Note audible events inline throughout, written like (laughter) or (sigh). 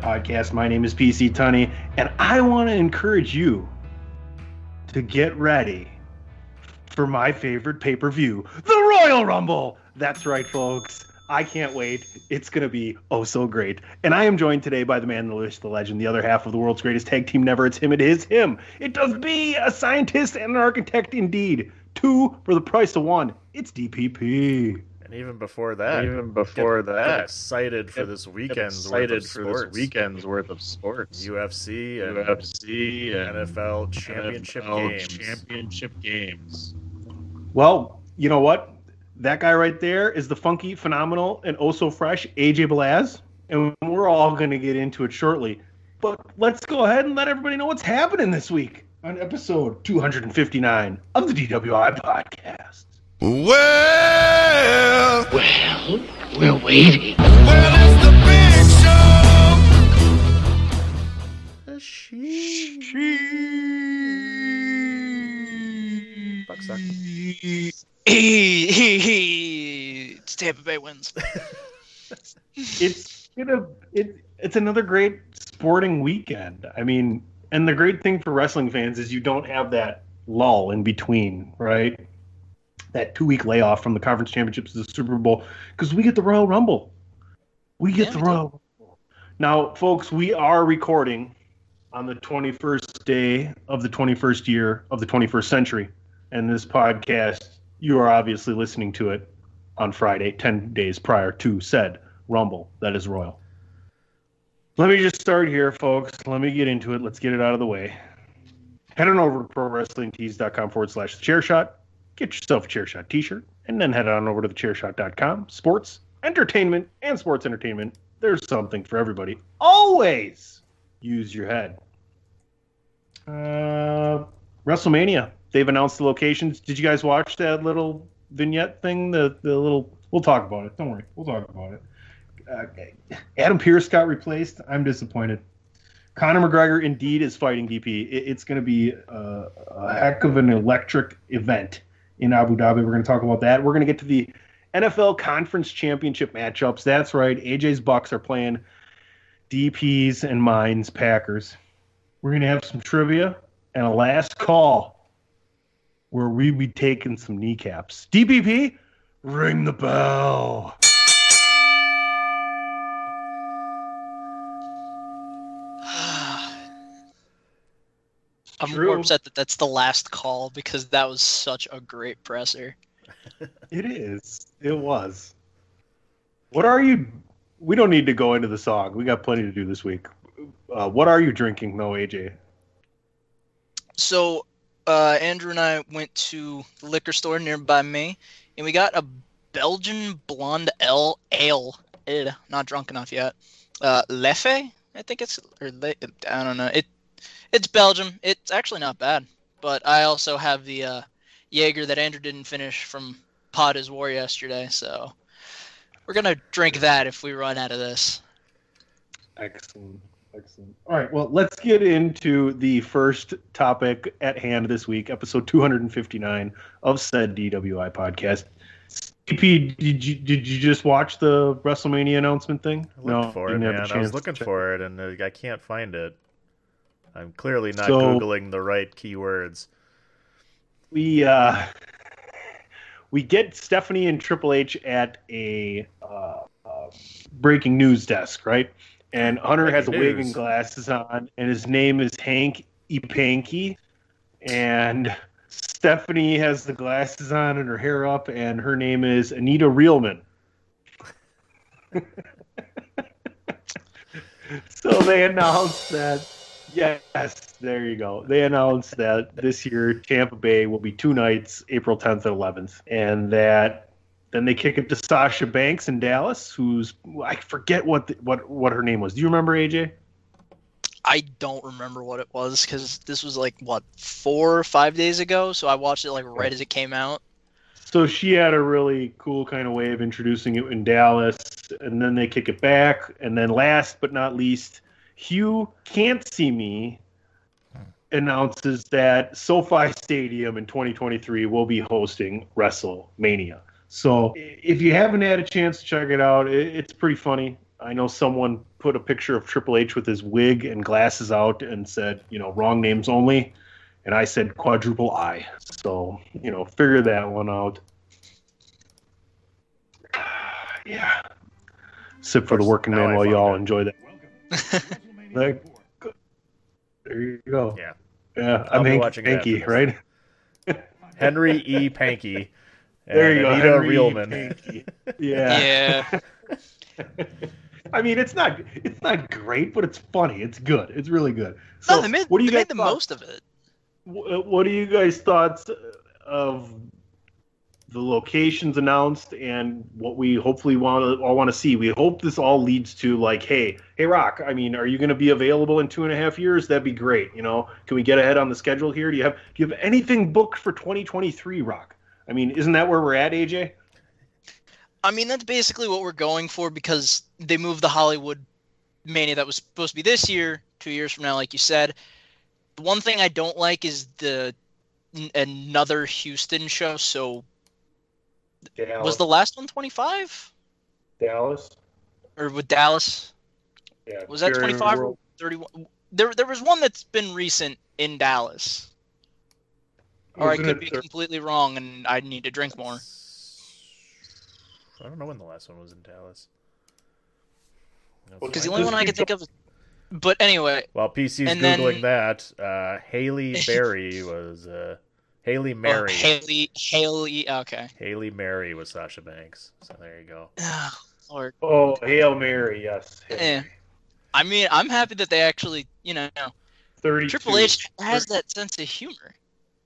Podcast. My name is PC Tunney, and I want to encourage you to get ready for my favorite pay per view, the Royal Rumble. That's right, folks. I can't wait. It's going to be oh so great. And I am joined today by the man, the wish, the legend, the other half of the world's greatest tag team never. It's him, it is him. It does be a scientist and an architect indeed. Two for the price of one. It's DPP. And even before that, Even before get, that, get excited for get- this Get weekend's worth excited of for sports. this weekend's worth of sports. UFC and UFC and NFL championship NFL games. championship games. Well, you know what? That guy right there is the funky, phenomenal, and oh so fresh AJ Blaz. And we're all going to get into it shortly. But let's go ahead and let everybody know what's happening this week on episode 259 of the DWI podcast. Well, Well, we're waiting. well, it's the big show. Buck suck. It's Tampa Bay wins. (laughs) It's gonna it, it's another great sporting weekend. I mean, and the great thing for wrestling fans is you don't have that lull in between, right? That two week layoff from the conference championships to the Super Bowl because we get the Royal Rumble. We get Yeah, the we. Royal. Rumble. Now, folks, we are recording on the 21st day of the 21st year of the 21st century, and this podcast you are obviously listening to it on Friday, 10 days prior to said Rumble. That is Royal. Let me just start here, folks. Let me get into it. Let's get it out of the way. Head on over to prowrestlingtees.com forward slash the chair shot. Get yourself a chair shot t shirt, and then head on over to the chairshot.com. Sports, entertainment, and sports entertainment. There's something for everybody. Always use your head. Uh, WrestleMania. They've announced the locations. Did you guys watch that little vignette thing? The the little. We'll talk about it. Don't worry. We'll talk about it. Uh, Adam Pearce got replaced. I'm disappointed. Conor McGregor indeed is fighting DP. It- it's going to be a, a heck of an electric event in Abu Dhabi. We're going to talk about that. We're going to get to the NFL Conference Championship matchups. That's right. AJ's Bucs are playing DP's and mine's Packers. We're going to have some trivia and a last call where we be taking some kneecaps. DPP, ring the bell. I'm True. more upset that that's the last call because that was such a great presser. (laughs) It is. It was. What are you? We don't need to go into the song. We got plenty to do this week. Uh, what are you drinking, though, AJ? So, uh, Andrew and I went to the liquor store nearby me, and we got a Belgian blonde ale. Ale. Not drunk enough yet. Uh, Leffe, I think it's or Le, I don't know. It it's Belgium. It's actually not bad. But I also have the uh, Jaeger that Andrew didn't finish from Pod is War yesterday, so we're gonna drink that if we run out of this. Excellent. Excellent. All right. Well, let's get into the first topic at hand this week, episode 259 of said DWI podcast. CP, did you did you just watch the WrestleMania announcement thing? No, I looked for it, man. a I chance was looking for it, and uh, I can't find it. I'm clearly not So- googling the right keywords. we uh we get Stephanie and Triple H at a uh, uh, breaking news desk, right? And Hunter has a Breaking wig and glasses on, and his name is Hank Epanky, and Stephanie has the glasses on and her hair up, and her name is Anita Reelman. (laughs) so they announced that yes, there you go. They announced that this year Tampa Bay will be two nights, April 10th and 11th, and that then they kick it to Sasha Banks in Dallas, who's I forget what the, what what her name was. Do you remember AJ? I don't remember what it was because this was like what four or five days ago. So I watched it like right as it came out. So she had a really cool kind of way of introducing it in Dallas, and then they kick it back, and then last but not least, Hugh can't see me announces that SoFi Stadium in 2023 will be hosting WrestleMania. So if you haven't had a chance to check it out, it's pretty funny. I know someone put a picture of Triple H with his wig and glasses out and said, you know, wrong names only. And I said quadruple I. So, you know, figure that one out. (sighs) Yeah. Sip for the working man while y'all enjoy that. (laughs) (laughs) Like, there you go. Yeah. Yeah, I'll I'm Hank, watching it Hanky, after right? (laughs) Henry E. Panky. (laughs) There and you go. Anita Henry Reelman. Panky. (laughs) Yeah. Yeah. I mean, it's not it's not great, but it's funny. It's good. It's really good. So, no, they made, what do you they guys made the thought- most of it. wh- What are you guys thoughts of the locations announced and what we hopefully want to all want to see? We hope this all leads to like, hey, hey, Rock. I mean, are you going to be available in two and a half years? That'd be great. You know, can we get ahead on the schedule here? Do you have do you have anything booked for 2023, Rock? I mean, isn't that where we're at, AJ? I mean, that's basically what we're going for because they moved the Hollywood Mania that was supposed to be this year, two years from now, like you said. The one thing I don't like is the another Houston show. So Dallas. was the last one 25 Dallas? or with Dallas? Yeah. Was that 25 or 31? There, there was one that's been recent in Dallas. Or I Wasn't could be thir- completely wrong, and I need to drink more. I don't know when the last one was in Dallas. That's Well, Because the only one I can think of. But anyway, While PC's and googling then- that, uh, Haley (laughs) Berry was uh, Haley oh, Mary. Haley, Haley, okay. Haley Mary was Sasha Banks. So there you go. Oh, Lord. Oh, Hail Mary, yes. Hail Eh. Mary. I mean, I'm happy that they actually, you know, 32. Triple H has that sense of humor.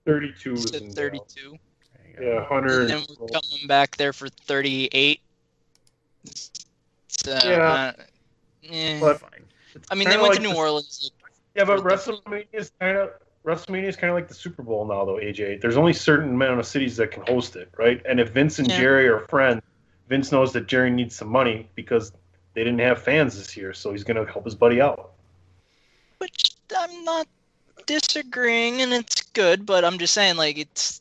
32 is He's in at Dallas. 32. There you go. Yeah, Hunter. And then we're coming back there for 38. So, Yeah. uh, eh. But- Fine. I mean, they went like to New the- Orleans. Like, Yeah, but for the- WrestleMania is kind of WrestleMania is kind of like the Super Bowl now, though. AJ, there's only certain amount of cities that can host it, right? And if Vince and Yeah. Jerry are friends, Vince knows that Jerry needs some money because they didn't have fans this year, so he's going to help his buddy out. which I'm not disagreeing, and it's good, but I'm just saying, like, it's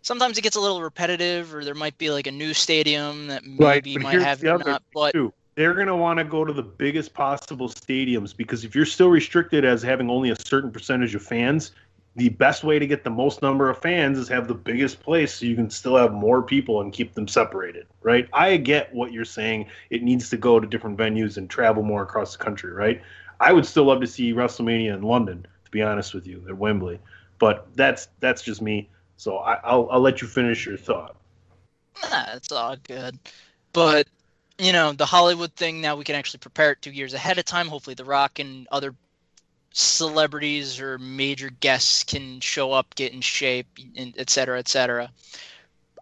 sometimes it gets a little repetitive, or there might be like a new stadium that maybe but might have the it or other not. But Too. They're going to want to go to the biggest possible stadiums because if you're still restricted as having only a certain percentage of fans, the best way to get the most number of fans is have the biggest place so you can still have more people and keep them separated, right? I get what you're saying. It needs to go to different venues and travel more across the country, right? I would still love to see WrestleMania in London, to be honest with you, at Wembley. But that's that's just me. So I, I'll I'll let you finish your thought. Nah, it's all good. But you know, the Hollywood thing now we can actually prepare it two years ahead of time. Hopefully, The Rock and other celebrities or major guests can show up, get in shape, and et cetera, et cetera.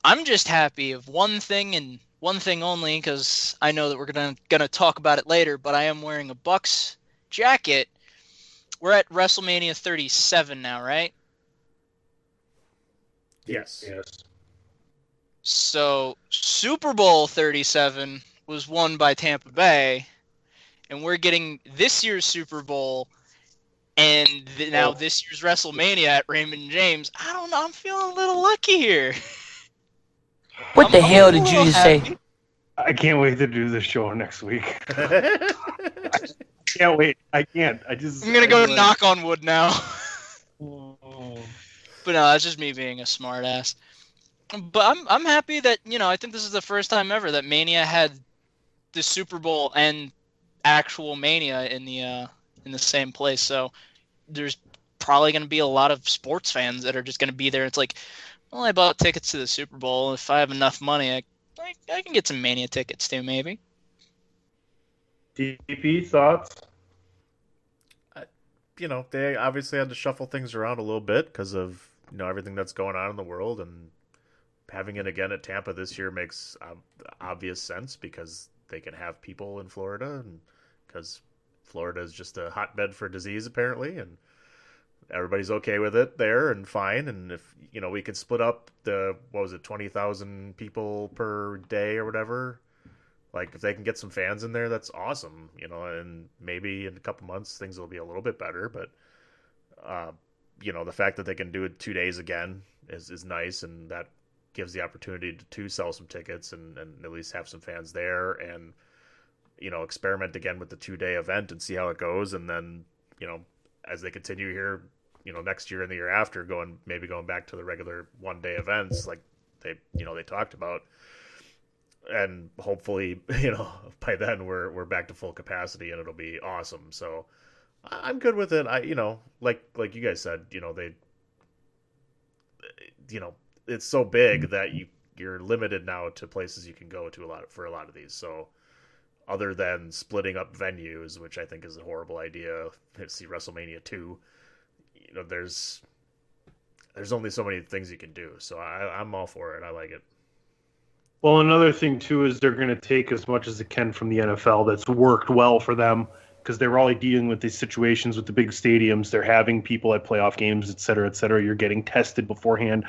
I'm just happy of one thing and one thing only because I know that we're gonna gonna talk about it later. But I am wearing a Bucs jacket. We're at WrestleMania 37 now, right? Yes. Yes. So Super Bowl 37 was won by Tampa Bay, and we're getting this year's Super Bowl and th- now Oh. this year's WrestleMania at Raymond James. I don't know. I'm feeling a little lucky here. (laughs) What the I'm- I'm hell did you little just say? I can't wait to do the show next week. (laughs) I can't wait. I can't. I just. I'm gonna go like- knock on wood now. (laughs) Oh. But no, that's just me being a smartass. But I'm I'm happy that you know I think this is the first time ever that Mania had the Super Bowl and actual Mania in the uh, in the same place. So there's probably going to be a lot of sports fans that are just going to be there. It's like, well, I bought tickets to the Super Bowl. If I have enough money, I I, I can get some Mania tickets too, maybe. DP thoughts? you know, they obviously had to shuffle things around a little bit because of you know everything that's going on in the world, and having it again at Tampa this year makes um, obvious sense because they can have people in Florida, and because Florida is just a hotbed for disease apparently, and everybody's okay with it there and fine. And if you know we could split up the what was it twenty thousand people per day or whatever, like if they can get some fans in there, that's awesome. You know, and maybe in a couple months things will be a little bit better. But uh, you know, the fact that they can do it two days again is is nice, and that gives the opportunity to, to sell some tickets and, and at least have some fans there and you know experiment again with the two day event and see how it goes. And then you know as they continue here you know next year and the year after going maybe going back to the regular one day events like they you know they talked about. And hopefully (laughs) you know by then we're we're back to full capacity and it'll be awesome. So i'm good with it. I you know like like you guys said you know they you know it's so big mm-hmm. that you you're limited now to places you can go to a lot for a lot of these. So other than splitting up venues which i think is a horrible idea to (laughs) see wrestlemania 2 you know there's there's only so many things you can do. So I, i'm all for it. I like it. Well, another thing too is they're going to take as much as they can from the NFL that's worked well for them because they're already dealing with these situations with the big stadiums. They're having people at playoff games, et cetera, et cetera. You're getting tested beforehand.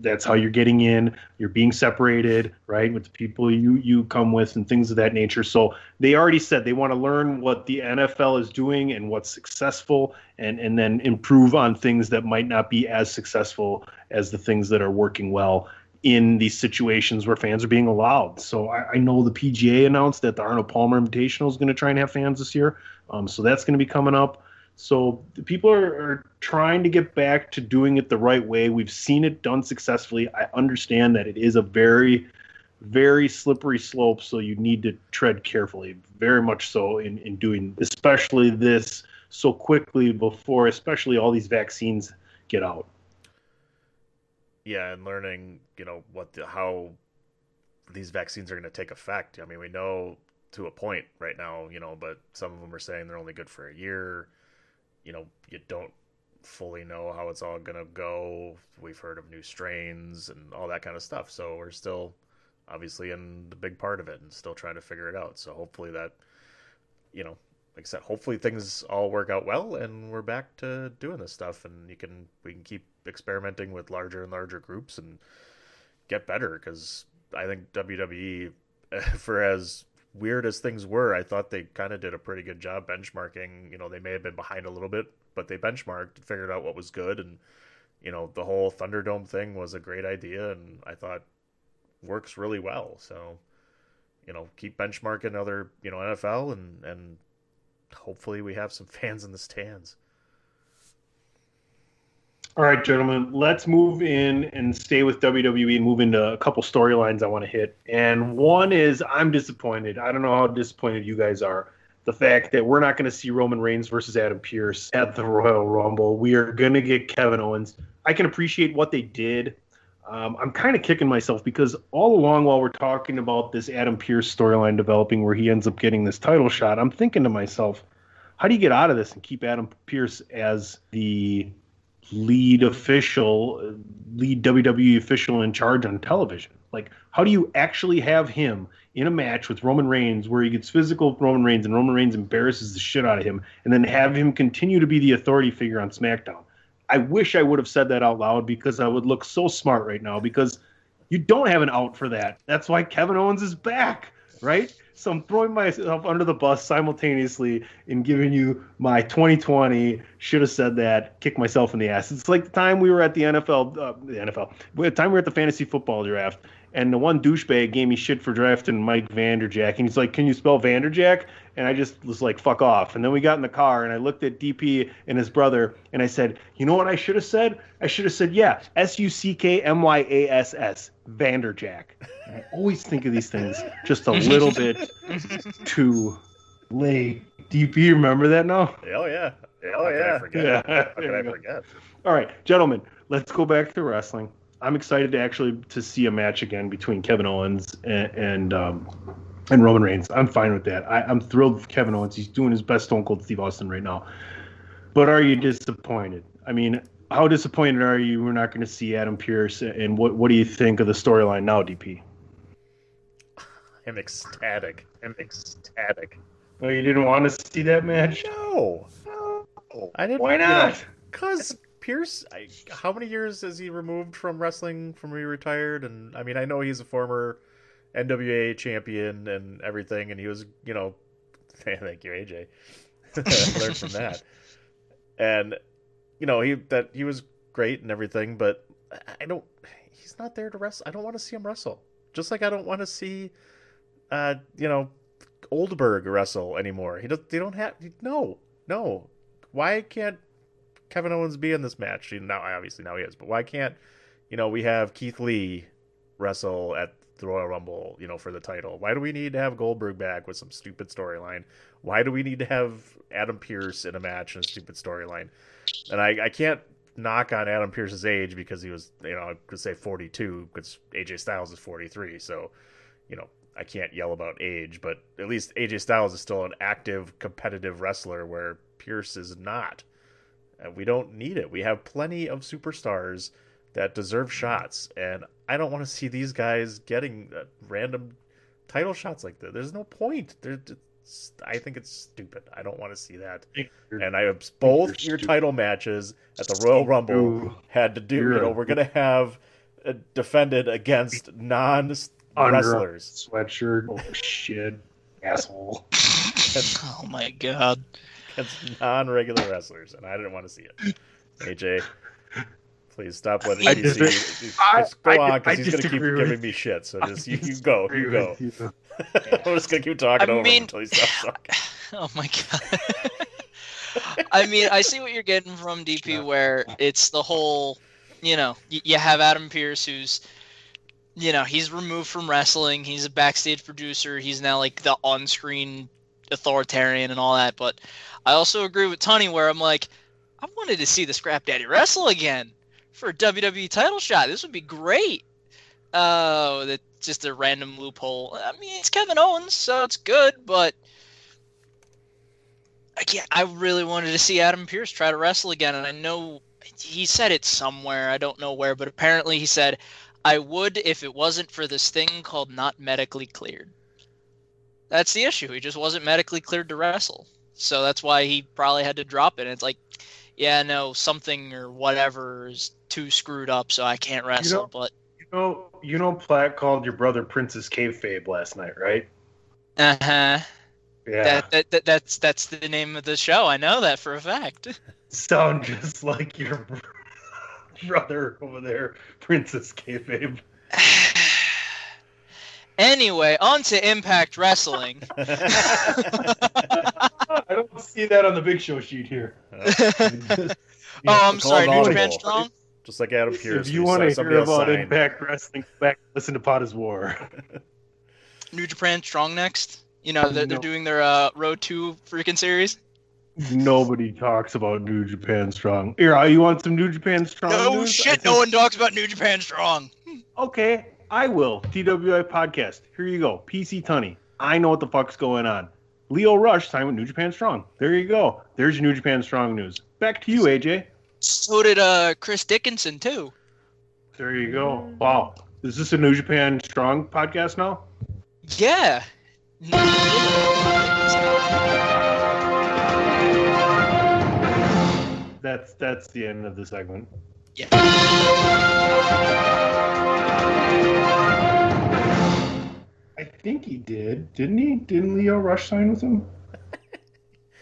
That's how you're getting in. You're being separated, right, with the people you you come with and things of that nature. So they already said they want to learn what the NFL is doing and what's successful, and and then improve on things that might not be as successful as the things that are working well in these situations where fans are being allowed. So I, I know the PGA announced that the Arnold Palmer Invitational is going to try and have fans this year. Um, so that's going to be coming up. So people are, are trying to get back to doing it the right way. We've seen it done successfully. I understand that it is a very, very slippery slope. So you need to tread carefully, very much so in, in doing, especially this so quickly before, especially all these vaccines get out. Yeah and learning you know what the, how these vaccines are going to take effect. I mean we know to a point right now you know but some of them are saying they're only good for a year. You know you don't fully know how it's all going to go. We've heard of new strains and all that kind of stuff. So we're still obviously in the big part of it and still trying to figure it out. So hopefully that you know like I said, hopefully things all work out well and we're back to doing this stuff and you can we can keep experimenting with larger and larger groups and get better because I think WWE (laughs) for as weird as things were, I thought they kind of did a pretty good job benchmarking. You know, they may have been behind a little bit, but they benchmarked, figured out what was good, and you know, the whole Thunderdome thing was a great idea, and I thought works really well. So, you know, keep benchmarking other, you know, NFL, and and hopefully we have some (laughs) fans in the stands. All right, gentlemen, let's move in and stay with WWE and move into a couple storylines I want to hit. And one is I'm disappointed. I don't know how disappointed you guys are. The fact that we're not going to see Roman Reigns versus Adam Pearce at the Royal Rumble. We are going to get Kevin Owens. I can appreciate what they did. Um, I'm kind of kicking myself because all along while we're talking about this Adam Pearce storyline developing where he ends up getting this title shot, I'm thinking to myself, how do you get out of this and keep Adam Pearce as the lead official, lead WWE official in charge on television. Like, how do you actually have him in a match with Roman Reigns where he gets physical with Roman Reigns and Roman Reigns embarrasses the shit out of him, and then have him continue to be the authority figure on SmackDown? I wish I would have said that out loud because I would look so smart right now because you don't have an out for that. That's why Kevin Owens is back, right? So I'm throwing myself under the bus simultaneously in giving you my 2020 should have said that, kick myself in the ass. It's like the time we were at the NFL, uh, the NFL, the time we were at the fantasy football draft, and the one douchebag gave me shit for drafting Mike Vanderjagt, and he's like, "Can you spell Vanderjagt?" And I just was like, "Fuck off." And then we got in the car, and I looked at DP and his brother, and I said, "You know what I should have said? I should have said, yeah, S U C K M Y A S S, Vanderjagt." And I always think of these things just a (laughs) little bit too late. DP, remember that now? Oh yeah, Oh, How could yeah. I forget? Yeah. How could I forget? All right, gentlemen, let's go back to wrestling. I'm excited to actually to see a match again between Kevin Owens and and, um, and Roman Reigns. I'm fine with that. I, I'm thrilled with Kevin Owens. He's doing his best Stone Cold Steve Austin right now. But are you disappointed? I mean, how disappointed are you we're not going to see Adam Pearce? And what what do you think of the storyline now, DP? I'm ecstatic. I'm ecstatic. Oh, you didn't want to see that match? No, I didn't. Why not? Cause Pearce, I, how many years has he removed from wrestling from when he retired? And I mean, I know he's a former NWA champion and everything, and he was, you know, (laughs) thank you, AJ. (laughs) Learned from that, and you know he that he was great and everything, but I don't. He's not there to wrestle. I don't want to see him wrestle. Just like I don't want to see, uh, you know, Oldberg wrestle anymore. He don't. They don't have. No, no. Why can't Kevin Owens be in this match? Now, obviously, now he is. But why can't, you know, we have Keith Lee wrestle at the Royal Rumble, you know, for the title? Why do we need to have Goldberg back with some stupid storyline? Why do we need to have Adam Pearce in a match and a stupid storyline? And I, I can't knock on Adam Pearce's age because he was, you know, I could say 42 because AJ Styles is 43. So, you know, I can't yell about age, but at least AJ Styles is still an active, competitive wrestler where Pearce is not. And we don't need it. We have plenty of superstars that deserve shots, and I don't want to see these guys getting uh, random title shots like that. There's no point. There, it's- I think it's stupid. I don't want to see that. And I have both your stupid. title matches at the Royal Rumble Ooh. had to do. You know, we're gonna have uh, defended against non Under- wrestlers. Sweatshirt. Oh shit, asshole. (laughs) Oh my god. Against non-regular wrestlers, and I didn't want to see it. AJ, please stop letting I me see. you. Just go I- on, because he's gonna keep with giving me shit. So just you, you go, you go. You. (laughs) I'm just gonna keep talking I over mean- him until he stops talking. (laughs) Oh my god. I mean, I see what you're getting from DP, where it's the whole, you know, you have Adam Pearce, who's, you know, he's removed from wrestling. He's a backstage producer. He's now like the on-screen authoritarian and all that. But I also agree with Tony, where I'm like, I wanted to see the Scrap Daddy wrestle again for a WWE title shot. This would be great. Oh, that's just a random loophole. I mean, it's Kevin Owens, so it's good, but I can't. I really wanted to see Adam Pearce try to wrestle again, and I know he said it somewhere. I don't know where, but apparently he said, "I would if it wasn't for this thing called not medically cleared." That's the issue. He just wasn't medically cleared to wrestle, so that's why he probably had to drop it. It's like, yeah, no, something or whatever is too screwed up, so I can't wrestle. know- but You know, you know, Platt called your brother Princess Kayfabe last night, right? uh huh. Yeah. That, that, that that's that's the name of the show. I know that for a fact. (laughs) Sound just like your (laughs) brother over there, Princess Kayfabe. (sighs) anyway, on to Impact Wrestling. (laughs) I don't see that on the Big Show sheet here. (laughs) oh, I'm sorry, New. Japan Strong. Just like Adam Pearce. if you want to somebody hear about sign. Impact Wrestling, go back listen to Pod is War. (laughs) New Japan Strong next. You know they're, they're doing their uh, Road Two freaking series. Nobody talks about New Japan Strong. Here, uh, you want some New Japan Strong? No news? I shit, no one talks about New Japan Strong. (laughs) Okay, I will. TWI podcast. Here you go. PC Tunney. I know what the fuck's going on. Lio Rush signed with New Japan Strong. There you go. There's your New Japan Strong news. Back to you, AJ. So did uh, Chris Dickinson too. There you go. Wow. Is this a New Japan Strong podcast now? Yeah. That's that's the end of the segment. Yeah. I think he did, didn't he? Didn't Lio Rush sign with him?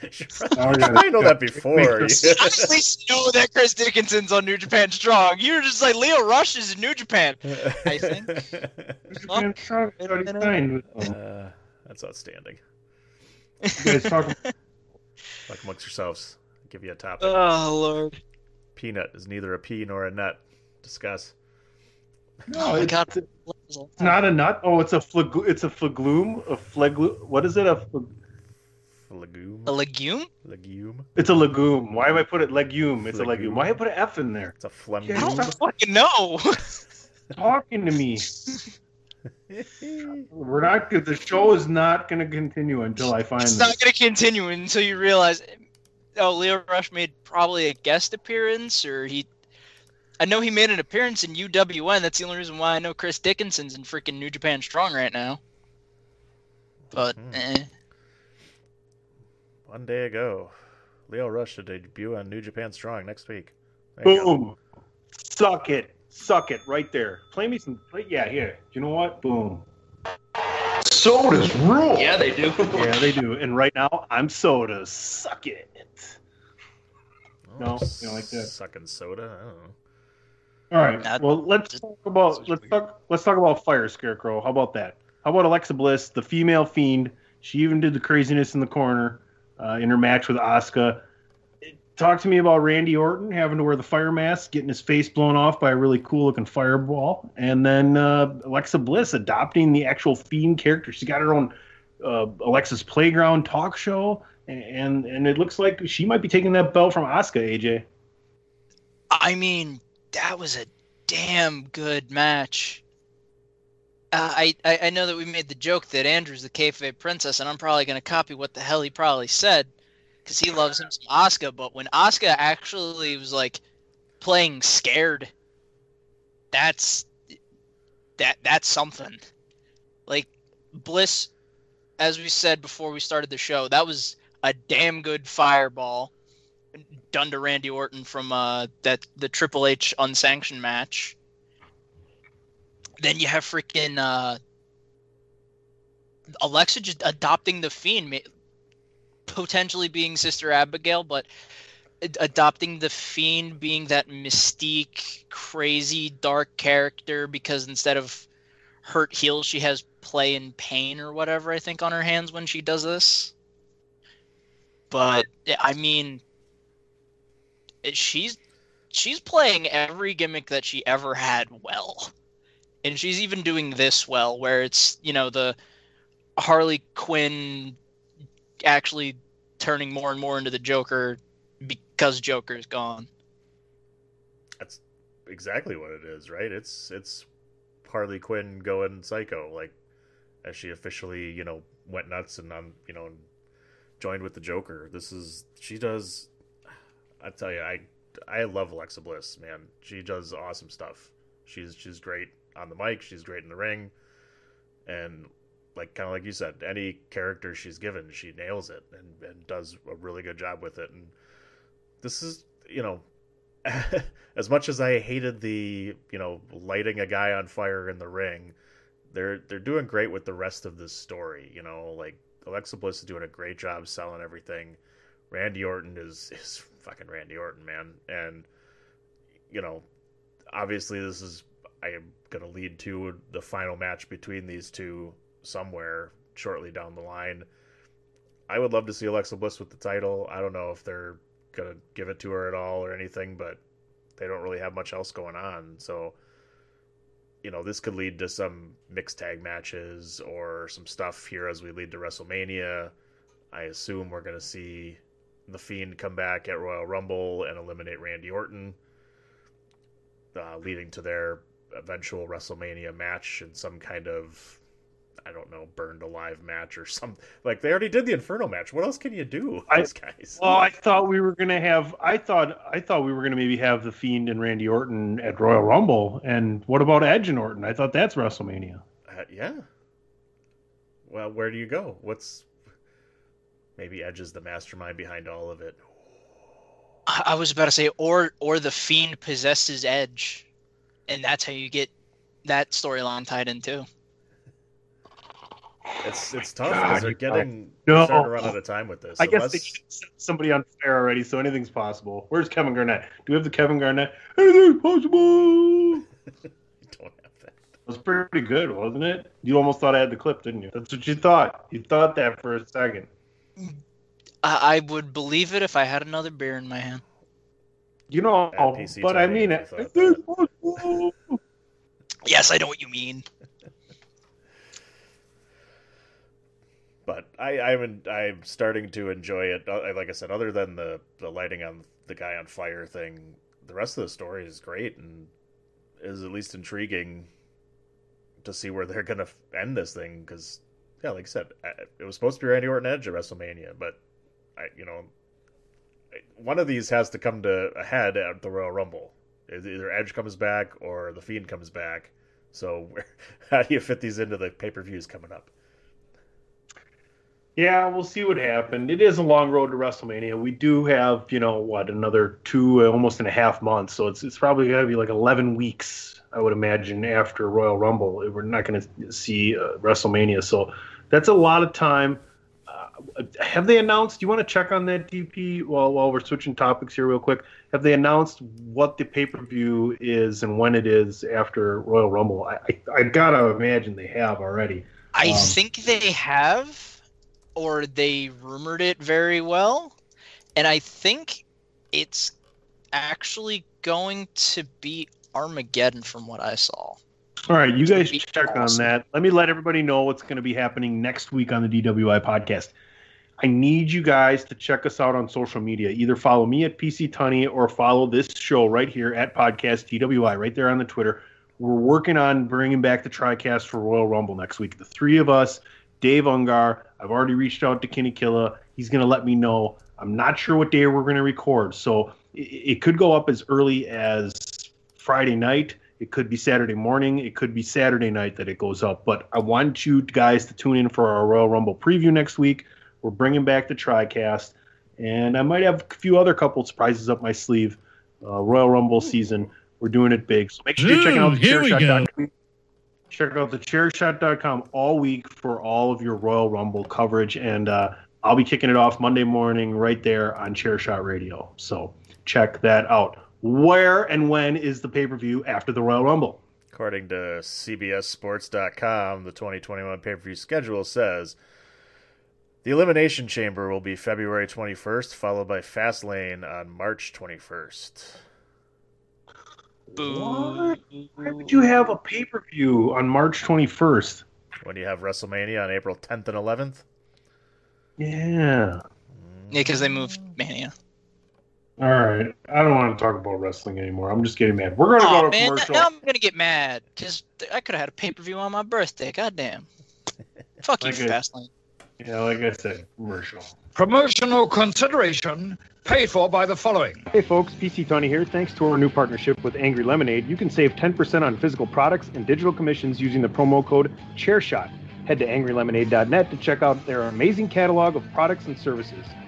Yeah. I know that before. Make I (laughs) at least know that Chris Dickinson's on New Japan Strong. You were just like Lio Rush is in New Japan. I think. (laughs) New Japan Strong signed with them. Uh, that's outstanding. You guys talk (laughs) Talk amongst yourselves. I'll give you a topic. Oh Lord. Peanut is neither a pea nor a nut. Discuss. No, Oh my it's, God. it's not a nut. Oh, it's a flag. It's a flagloom. A flagloom. What is it? A. flag- Legume. A legume? Legume. It's a legume. Why have I put it legume? It's a Legume. Why Why I put an F in there? It's a phlegm. Yeah, I don't fucking know. (laughs) talking to me. (laughs) We're not. The show is not going to continue until I find. it's this. not gonna continue until you realize oh, Lio Rush made probably a guest appearance, or he. I know he made an appearance in UWN. That's the only reason why I know Chris Dickinson's in freaking New Japan Strong right now. But Hmm. eh. One day ago, Lio Rush to debut on New Japan Strong next week. There go. Boom. Suck it. Suck it right there. Play me some. Play, yeah, here. You know what? Boom. Sodas rule. Yeah, they do. (laughs) Yeah, they do. And right now, I'm soda. Suck it. No, Oh, you don't like that? Sucking soda. I don't know. All right. That- well, let's talk about let's talk let's talk about Fire Scarecrow. How about that? How about Alexa Bliss, the female fiend? She even did the craziness in the corner uh, in her match with Asuka. Talk to me about Randy Orton having to wear the fire mask, getting his face blown off by a really cool looking fireball, and then uh, Alexa Bliss adopting the actual fiend character. She got her own uh, Alexa's Playground talk show, and and it looks like she might be taking that belt from Asuka. AJ. I mean, that was a damn good match. Uh, I, I I know that we made the joke that Andrew's the kayfabe princess, and I'm probably gonna copy what the hell he probably said, because he loves him some Asuka. But when Asuka actually was like playing scared, that's that that's something. Like Bliss, as we said before we started the show, that was a damn good fireball done to Randy Orton from uh, that the Triple H unsanctioned match. Then you have freaking uh, Alexa just adopting the Fiend, potentially being Sister Abigail, but adopting the Fiend being that mystique, crazy, dark character because instead of hurt heal, she has play and pain or whatever. I think on her hands when she does this. But I mean, she's she's playing every gimmick that she ever had well and she's even doing this well where it's you know the harley quinn actually turning more and more into the joker because joker's gone That's exactly what it is, right? It's it's Harley Quinn going psycho, like as she officially, you know, went nuts and um, you know, joined with the Joker. This is she does. I tell you, I I love Alexa Bliss, man. She does awesome stuff. She's she's great on the mic. She's great in the ring, and like kind of like you said, any character she's given, she nails it and, and does a really good job with it. And this is, you know, (laughs) as much as I hated the, you know, lighting a guy on fire in the ring, they're they're doing great with the rest of this story. You know, like Alexa Bliss is doing a great job selling everything. Randy Orton is is fucking Randy Orton, man, and you know, obviously this is I am gonna lead to the final match between these two somewhere shortly down the line. I would love to see Alexa Bliss with the title. I don't know if they're gonna give it to her at all or anything, but they don't really have much else going on. So, you know, this could lead to some mixed tag matches or some stuff here as we lead to WrestleMania. I assume we're gonna see the Fiend come back at Royal Rumble and eliminate Randy Orton, uh, leading to their eventual WrestleMania match in some kind of I don't know, burned alive match or something. Like they already did the Inferno match. What else can you do, I- these guys? Well, I thought we were gonna have. I thought. I thought we were gonna maybe have the Fiend and Randy Orton at Royal Rumble. And what about Edge and Orton? I thought that's WrestleMania. Uh, yeah. Well, where do you go? What's maybe Edge is the mastermind behind all of it. I, I was about to say or or the fiend possesses edge and that's how you get that storyline tied in too It's it's tough because they're getting No. starting to run out of time with this. I guess they set somebody on fire already, so anything's possible. Where's Kevin Garnett? Do we have the Kevin Garnett? Anything's possible. (laughs) you don't have that. It was pretty good, wasn't it? You almost thought I had the clip, didn't you? That's what you thought. You thought that for a second. I, I would believe it if I had another beer in my hand You know, At PC but I mean it. thought Anything's possible. (laughs) yes i know what you mean (laughs) but I, I'm I'm starting to enjoy it. Uh, Like I said, other than the the lighting on the guy on fire thing, the rest of the story is great and is at least intriguing to see where they're gonna end this thing. Because yeah, like I said, it was supposed to be Randy Orton Edge at WrestleMania, but I you know one of these has to come to a head at the Royal Rumble. Either Edge comes back or the Fiend comes back. So (laughs) how do you fit these into the pay per views coming up? Yeah, we'll see what happens. It is a long road to WrestleMania. We do have, you know, what another two, almost and a half months. So it's it's probably going to be like eleven weeks, I would imagine, after Royal Rumble. We're not going to see uh, WrestleMania, so that's a lot of time. Uh, have they announced? Do you want to check on that, DP? While while we're switching topics here, real quick, have they announced what the pay per view is and when it is after Royal Rumble? I I, I gotta imagine they have already. I Um, think they have, or they rumored it very well, and I think it's actually going to be Armageddon from what I saw. All right, you guys check on that. Let me let everybody know what's going to be happening next week on the DWI podcast. I need you guys to check us out on social media. Either follow me at PC Tunney or follow this show right here at Podcast DWI, right there on the Twitter. We're working on bringing back the TriCast for Royal Rumble next week. The three of us, Dave Ungar. I've already reached out to Kenny Killa. He's going to let me know. I'm not sure what day we're going to record, so it, it could go up as early as Friday night. It could be Saturday morning. It could be Saturday night that it goes up. But I want you guys to tune in for our Royal Rumble preview next week. We're bringing back the TriCast, and I might have a few other couple surprises up my sleeve. Uh, Royal Rumble season. We're doing it big. So make sure you're checking out the here we go. chairshot.com. Check out the chairshot.com all week for all of your Royal Rumble coverage. And uh, I'll be kicking it off Monday morning right there on Chairshot Radio. So check that out. Where and when is the pay per view after the Royal Rumble? According to CBSSports.com, the 2021 pay per view schedule says the Elimination Chamber will be February 21st, followed by Fastlane on March 21st. What? Why would you have a pay per view on March 21st? When you have WrestleMania on April 10th and 11th? Yeah. Yeah, because they moved Mania. All right. I don't want to talk about wrestling anymore. I'm just getting mad. We're going to Oh go to man, commercial. now I'm gonna get mad because I could have had a pay per view on my birthday. Goddamn. (laughs) Fuck you, Okay. Fastlane. Yeah, like I said, commercial. Promotional consideration paid for by the following. Hey folks, PC Tony here. Thanks to our new partnership with Angry Lemonade, you can save 10% on physical products and digital commissions using the promo code ChairShot. Head to angrylemonade.net to check out their amazing catalog of products and services.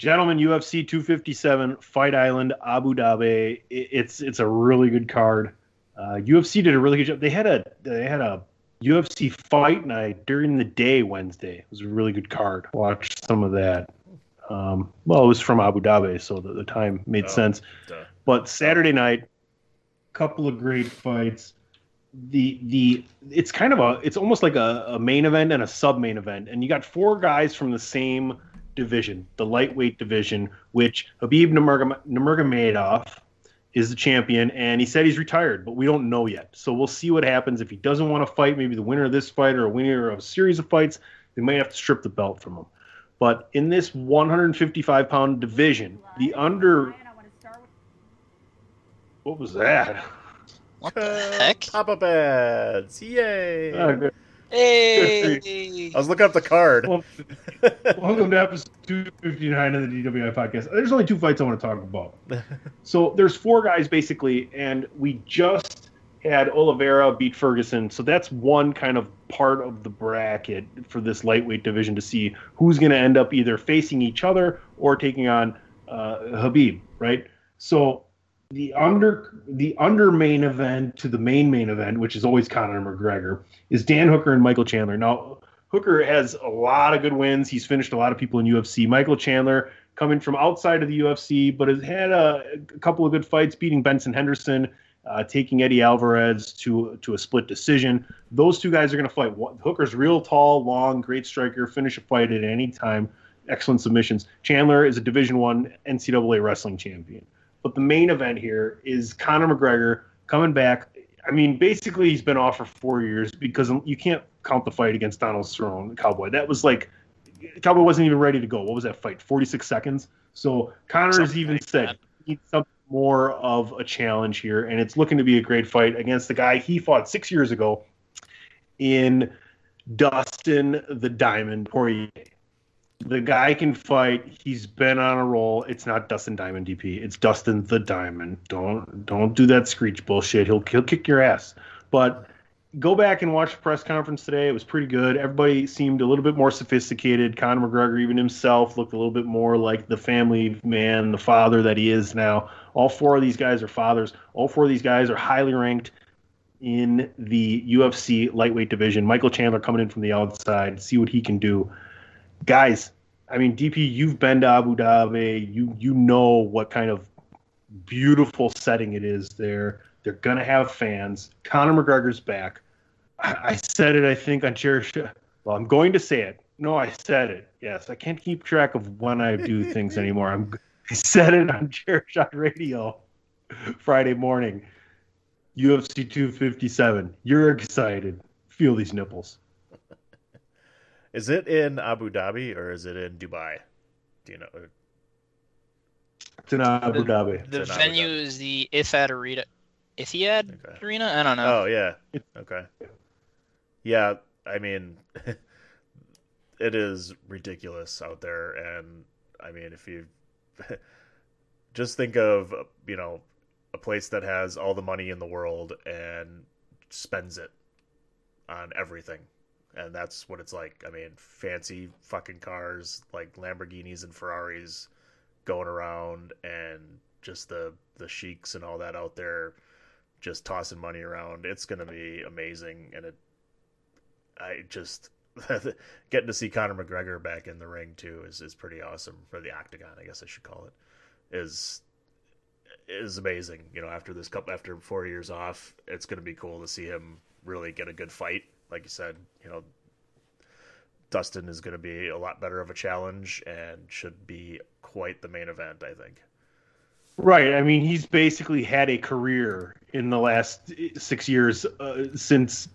Gentlemen, UFC 257, Fight Island, Abu Dhabi. It's it's a really good card. Uh, UFC did a really good job. They had a they had a UFC fight night during the day Wednesday. It was a really good card. Watched some of that. Um, well, it was from Abu Dhabi, so the, the time made Oh, sense. duh. But Saturday night, couple of great fights. The the it's kind of a it's almost like a, a main event and a sub main event, and you got four guys from the same division, the lightweight division, which Khabib Nurmagom- Nurmagomedov is the champion, and he said he's retired, but we don't know yet. So we'll see what happens if he doesn't want to fight. Maybe the winner of this fight or a winner of a series of fights, they might have to strip the belt from him. But in this 155 pound division, the under what was that? What the heck? Pop up ads. Yay. Oh, good. Hey. (laughs) I was looking up the card. Well, welcome to episode 259 of the DWI podcast. There's only two fights I want to talk about. (laughs) so there's four guys basically, and we just had Oliveira beat Ferguson. So that's one kind of part of the bracket for this lightweight division to see who's going to end up either facing each other or taking on uh, Khabib, right? So the under the under main event to the main main event, which is always Conor McGregor, is Dan Hooker and Michael Chandler. Now Hooker has a lot of good wins. He's finished a lot of people in UFC. Michael Chandler coming from outside of the UFC, but has had a, a couple of good fights, beating Benson Henderson, uh, taking Eddie Alvarez to to a split decision. Those two guys are going to fight. Hooker's real tall, long, great striker, finish a fight at any time. Excellent submissions. Chandler is a Division One NCAA wrestling champion. But the main event here is Conor McGregor coming back. I mean, basically, he's been off for four years because you can't count the fight against Donald Cerrone, Cowboy. That was like Cowboy wasn't even ready to go. What was that fight? Forty six seconds. So Conor has even said he needs something more of a challenge here, and it's looking to be a great fight against the guy he fought six years ago in Dustin the Diamond Poirier. The guy can fight. He's been on a roll. It's not Dustin Diamond DP. It's Dustin the Diamond. Don't don't do that screech bullshit. He'll he'll kick your ass. But go back and watch the press conference today. It was pretty good. Everybody seemed a little bit more sophisticated. Conor McGregor, even himself, looked a little bit more like the family man, the father that he is now. All four of these guys are fathers. All four of these guys are highly ranked in the UFC lightweight division. Michael Chandler coming in from the outside, see what he can do. Guys, I mean, DP, you've been to Abu Dhabi. You you know what kind of beautiful setting it is there. They're gonna have fans. Conor McGregor's back. I, I said it, I think, on Cherish. Well, I'm going to say it. No, I said it. Yes, I can't keep track of when I do things (laughs) anymore. I'm. I said it on Chair Shot Radio Friday morning. UFC 257. You're excited. Feel these nipples. Is it in Abu Dhabi or is it in Dubai? Do you know? It's in Abu Dhabi. The venue is the Ifad Arena. Etihad okay. Arena? I don't know. Oh yeah. Okay. Yeah, I mean, (laughs) it is ridiculous out there, and I mean, if you (laughs) just think of you know a place that has all the money in the world and spends it on everything and that's what it's like. I mean fancy fucking cars like lamborghinis and ferraris going around and just the the sheiks and all that out there just tossing money around. It's to be amazing and it i just (laughs) getting to see Conor McGregor back in the ring too is, is pretty awesome for the octagon I guess I should call it is is amazing. You know after this couple after four years off it's to be cool to see him really get a good fight like you said you know Dustin is going to be a lot better of a challenge and should be quite the main event I think Right. I mean, he's basically had a career in the last six years uh, since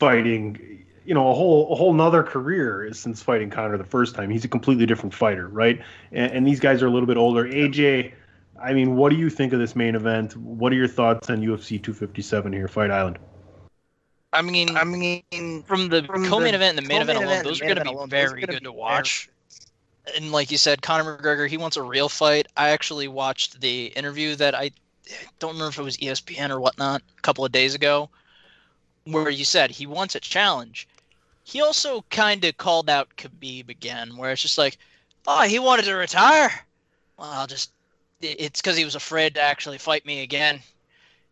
fighting you know a whole a whole nother career since fighting Conor the first time. He's a completely different fighter, right? And, and, these guys are a little bit older. AJ, I mean, what do you think of this main event? What are your thoughts on UFC 257 here, Fight Island? I mean, I mean, from the from co-main the event and the main event alone, those are going to be very good to watch. And like you said, Conor McGregor, he wants a real fight. I actually watched the interview that I don't remember if it was ESPN or whatnot a couple of days ago, where you said he wants a challenge he also kind of called out Khabib again, where it's just like, oh, he wanted to retire. Well, I'll just. It's because he was afraid to actually fight me again.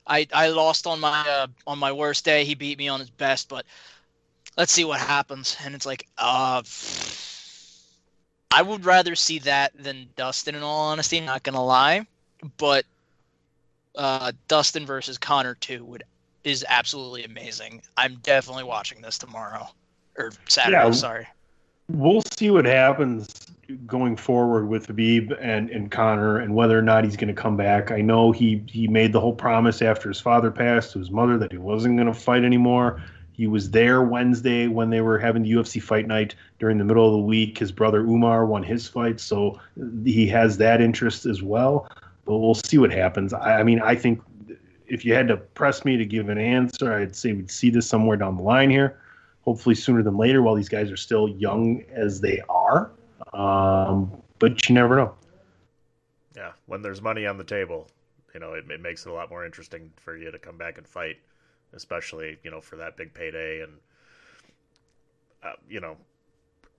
I I lost on my uh, on my worst day. He beat me on his best, but let's see what happens. And it's like, uh, I would rather see that than Dustin. In all honesty, not gonna lie, but uh, Dustin versus Conor two would is absolutely amazing. I'm definitely watching this tomorrow or Saturday. Yeah, sorry. We'll see what happens going forward with Khabib and, and Conor and whether or not he's going to come back. I know he he made the whole promise after his father passed to his mother that he wasn't going to fight anymore. He was there Wednesday when they were having the UFC fight night during the middle of the week. His brother Umar won his fight, so he has that interest as well. But we'll see what happens. I, I mean, I think if you had to press me to give an answer, I'd say we'd see this somewhere down the line here hopefully sooner than later while these guys are still young as they are. Um, but you never know. Yeah, when there's money on the table, you know, it, it makes it a lot more interesting for you to come back and fight, especially, you know, for that big payday and, uh, you know,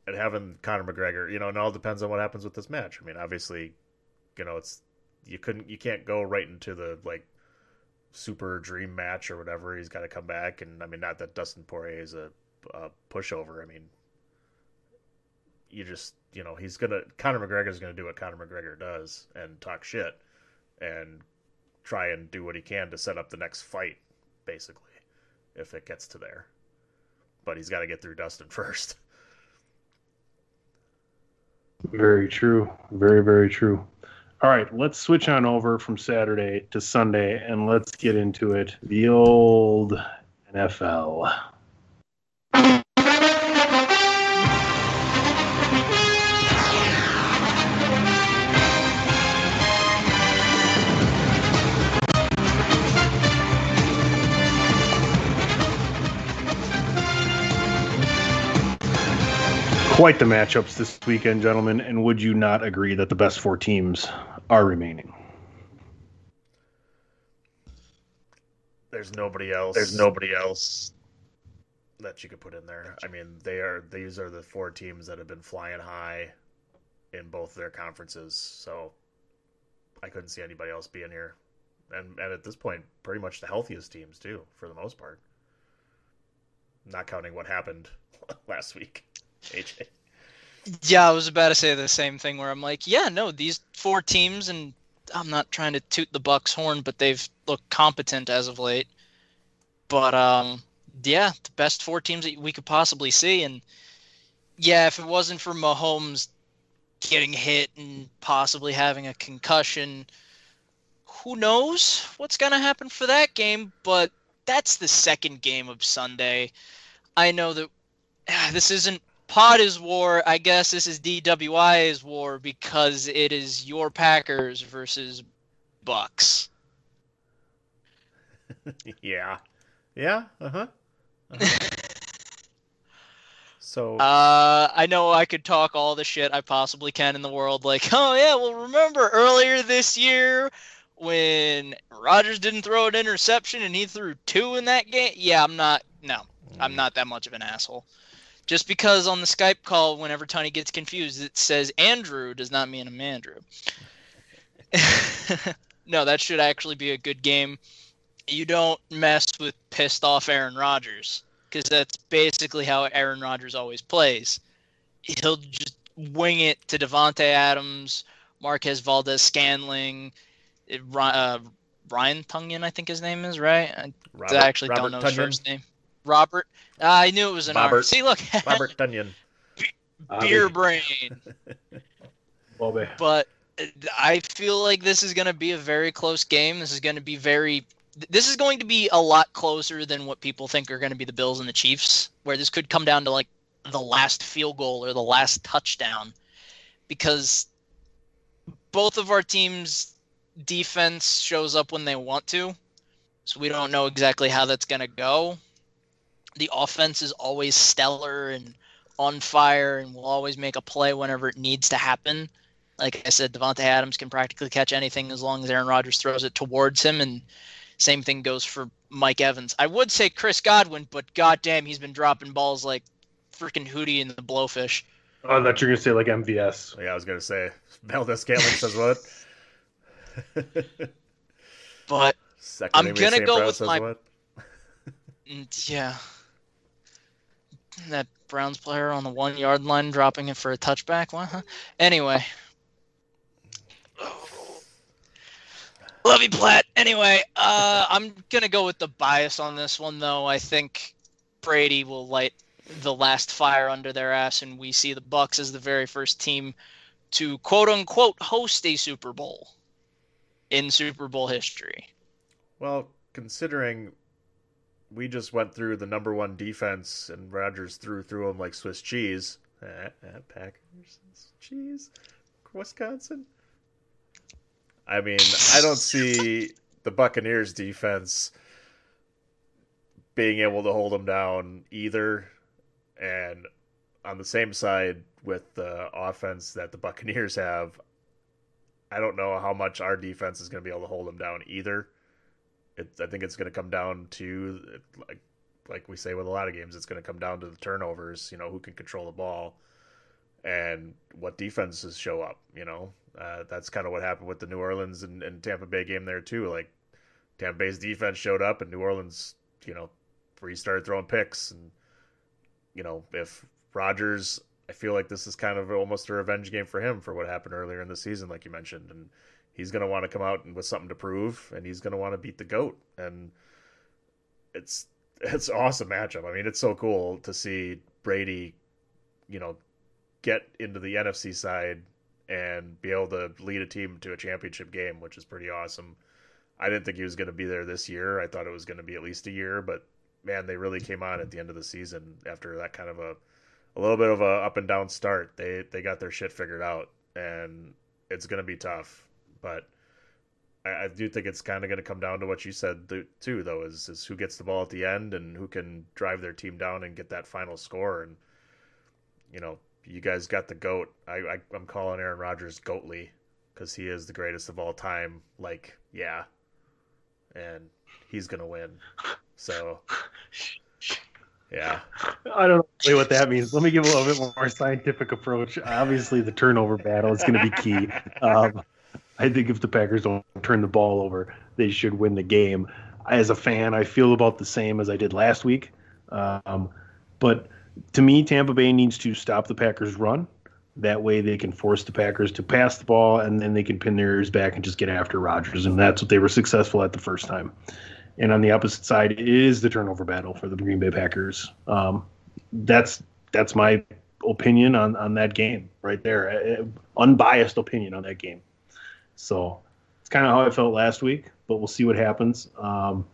and having Conor McGregor, you know, it all depends on what happens with this match. I mean, obviously, you know, it's you couldn't you can't go right into the like super dream match or whatever. He's got to come back, and I mean, not that Dustin Poirier is a, a pushover. I mean, you just you know he's gonna Conor McGregor's gonna do what Conor McGregor does and talk shit and try and do what he can to set up the next fight, basically, if it gets to there. But he's got to get through Dustin (laughs) first. Very true. Very, very true. All right, let's switch on over from Saturday to Sunday and let's get into it. The old NFL. Quite the matchups this weekend, gentlemen, and would you not agree that the best four teams are remaining? There's nobody else. There's nobody else. that you could put in there. I mean, they are these are the four teams that have been flying high in both their conferences. So I couldn't see anybody else being here. And and at this point, pretty much the healthiest teams too, for the most part. Not counting what happened (laughs) last week. AJ. Yeah, I was about to say the same thing where I'm like, yeah, no, these four teams, and I'm not trying to toot the Bucs horn, but they've looked competent as of late. But um, yeah, the best four teams that we could possibly see, and yeah, if it wasn't for Mahomes getting hit and possibly having a concussion, who knows what's gonna happen for that game? But that's the second game of Sunday. I know that (sighs) this isn't Pod is war. I guess this is DWI is war because it is your Packers versus Bucs. (laughs) yeah. Yeah. Uh-huh. uh-huh. (laughs) so Uh, I know I could talk all the shit I possibly can in the world, like, (laughs) oh yeah, well remember earlier this year when Rodgers didn't throw an interception and he threw two in that game? Yeah, I'm not. No, I'm not that much of an asshole. Just because on the Skype call, whenever Tony gets confused, it says Andrew does not mean I'm Andrew. (laughs) no, that should actually be a good game. You don't mess with pissed off Aaron Rodgers because that's basically how Aaron Rodgers always plays. He'll just wing it to Davante Adams, Marquez Valdes-Scantling, uh, Ryan Tonyan, I think his name is right. I Robert- actually Robert don't know his first name. Robert. Ah, I knew it was an R. Robert. See, look, (laughs) Robert Dunyan. (laughs) beer brain. (laughs) Bobby. but uh, I feel like this is going to be a very close game. This is going to be very. This is going to be a lot closer than what people think are going to be the Bills and the Chiefs, where this could come down to like the last field goal or the last touchdown, because both of our teams' defense shows up when they want to, so we don't know exactly how that's going to go. The offense is always stellar and on fire and will always make a play whenever it needs to happen. Like I said, Davante Adams can practically catch anything as long as Aaron Rodgers throws it towards him, and same thing goes for Mike Evans. I would say Chris Godwin, but goddamn, he's been dropping balls like freaking Hootie in the Blowfish. Oh, I thought you were gonna say like MVS. Yeah, I was gonna say (laughs) Valdes-Scantling says what? (laughs) But Second I'm gonna go with says my- what? (laughs) mm, yeah, that Browns player on the one yard line dropping it for a touchback. What? Huh? Anyway. Love you, Platt. Anyway, uh, I'm gonna go with the bias on this one, though. I think Brady will light the last fire under their ass, and we see the Bucs as the very first team to quote unquote host a Super Bowl in Super Bowl history. Well, considering we just went through the number one defense and Rodgers threw through them like Swiss cheese. At Packers cheese, Wisconsin. I mean, I don't see the Buccaneers defense being able to hold them down either. And on the same side with the offense that the Buccaneers have, I don't know how much our defense is going to be able to hold them down either. It, I think it's going to come down to like like we say with a lot of games, it's going to come down to the turnovers. You know, who can control the ball, and what defenses show up. You know, uh, that's kind of what happened with the New Orleans and, and Tampa Bay game there too. Like Tampa Bay's defense showed up, and New Orleans, you know, restarted throwing picks, and you know, if Rodgers, I feel like this is kind of almost a revenge game for him for what happened earlier in the season, like you mentioned, and he's going to want to come out with something to prove, and he's going to want to beat the goat, and it's (laughs) it's awesome matchup. I mean, it's so cool to see Brady, you know, get into the NFC side and be able to lead a team to a championship game, which is pretty awesome. I didn't think he was going to be there this year. I thought it was going to be at least a year, but man, they really came on at the end of the season after that kind of a a little bit of a up and down start. They they got their shit figured out, and it's going to be tough. But I, I do think it's kind of going to come down to what you said th- too, though, is is who gets the ball at the end and who can drive their team down and get that final score. And you know, you guys got the goat. I, I I'm calling Aaron Rodgers goatly because he is the greatest of all time. Like, yeah, and he's gonna win. So, yeah. I don't know what that means. Let me give a little bit more scientific approach. Obviously, the turnover battle is going to be key. Um, I think if the Packers don't turn the ball over, they should win the game. As a fan, I feel about the same as I did last week. Um, but to me, Tampa Bay needs to stop the Packers' run. That way, they can force the Packers to pass the ball, and then they can pin their ears back and just get after Rodgers. And that's what they were successful at the first time. And on the opposite side is the turnover battle for the Green Bay Packers. Um, that's that's my opinion on on that game right there. Uh, unbiased opinion on that game. So it's kind of how I felt last week, but we'll see what happens. Um,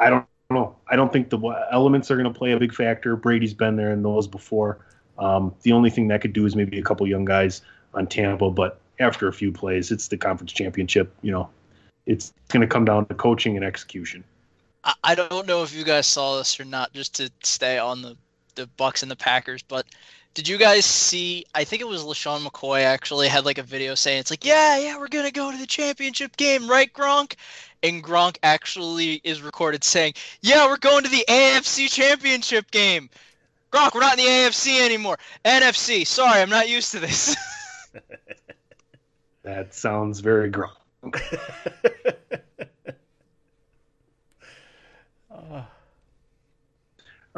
I don't know. I don't think the elements are going to play a big factor. Brady's been there in those before. Um, the only thing that could do is maybe a couple young guys on Tampa, but after a few plays, it's the conference championship. You know, it's going to come down to coaching and execution. I, don't know if you guys saw this or not, just to stay on the the Bucs and the Packers, but did you guys see? I think it was LeSean McCoy actually had like a video saying it's like, yeah, yeah, we're gonna go to the championship game, right, Gronk? And Gronk actually is recorded saying, yeah, we're going to the AFC championship game. Gronk, we're not in the AFC anymore. NFC. Sorry, I'm not used to this. (laughs) (laughs) that sounds very Gronk. (laughs)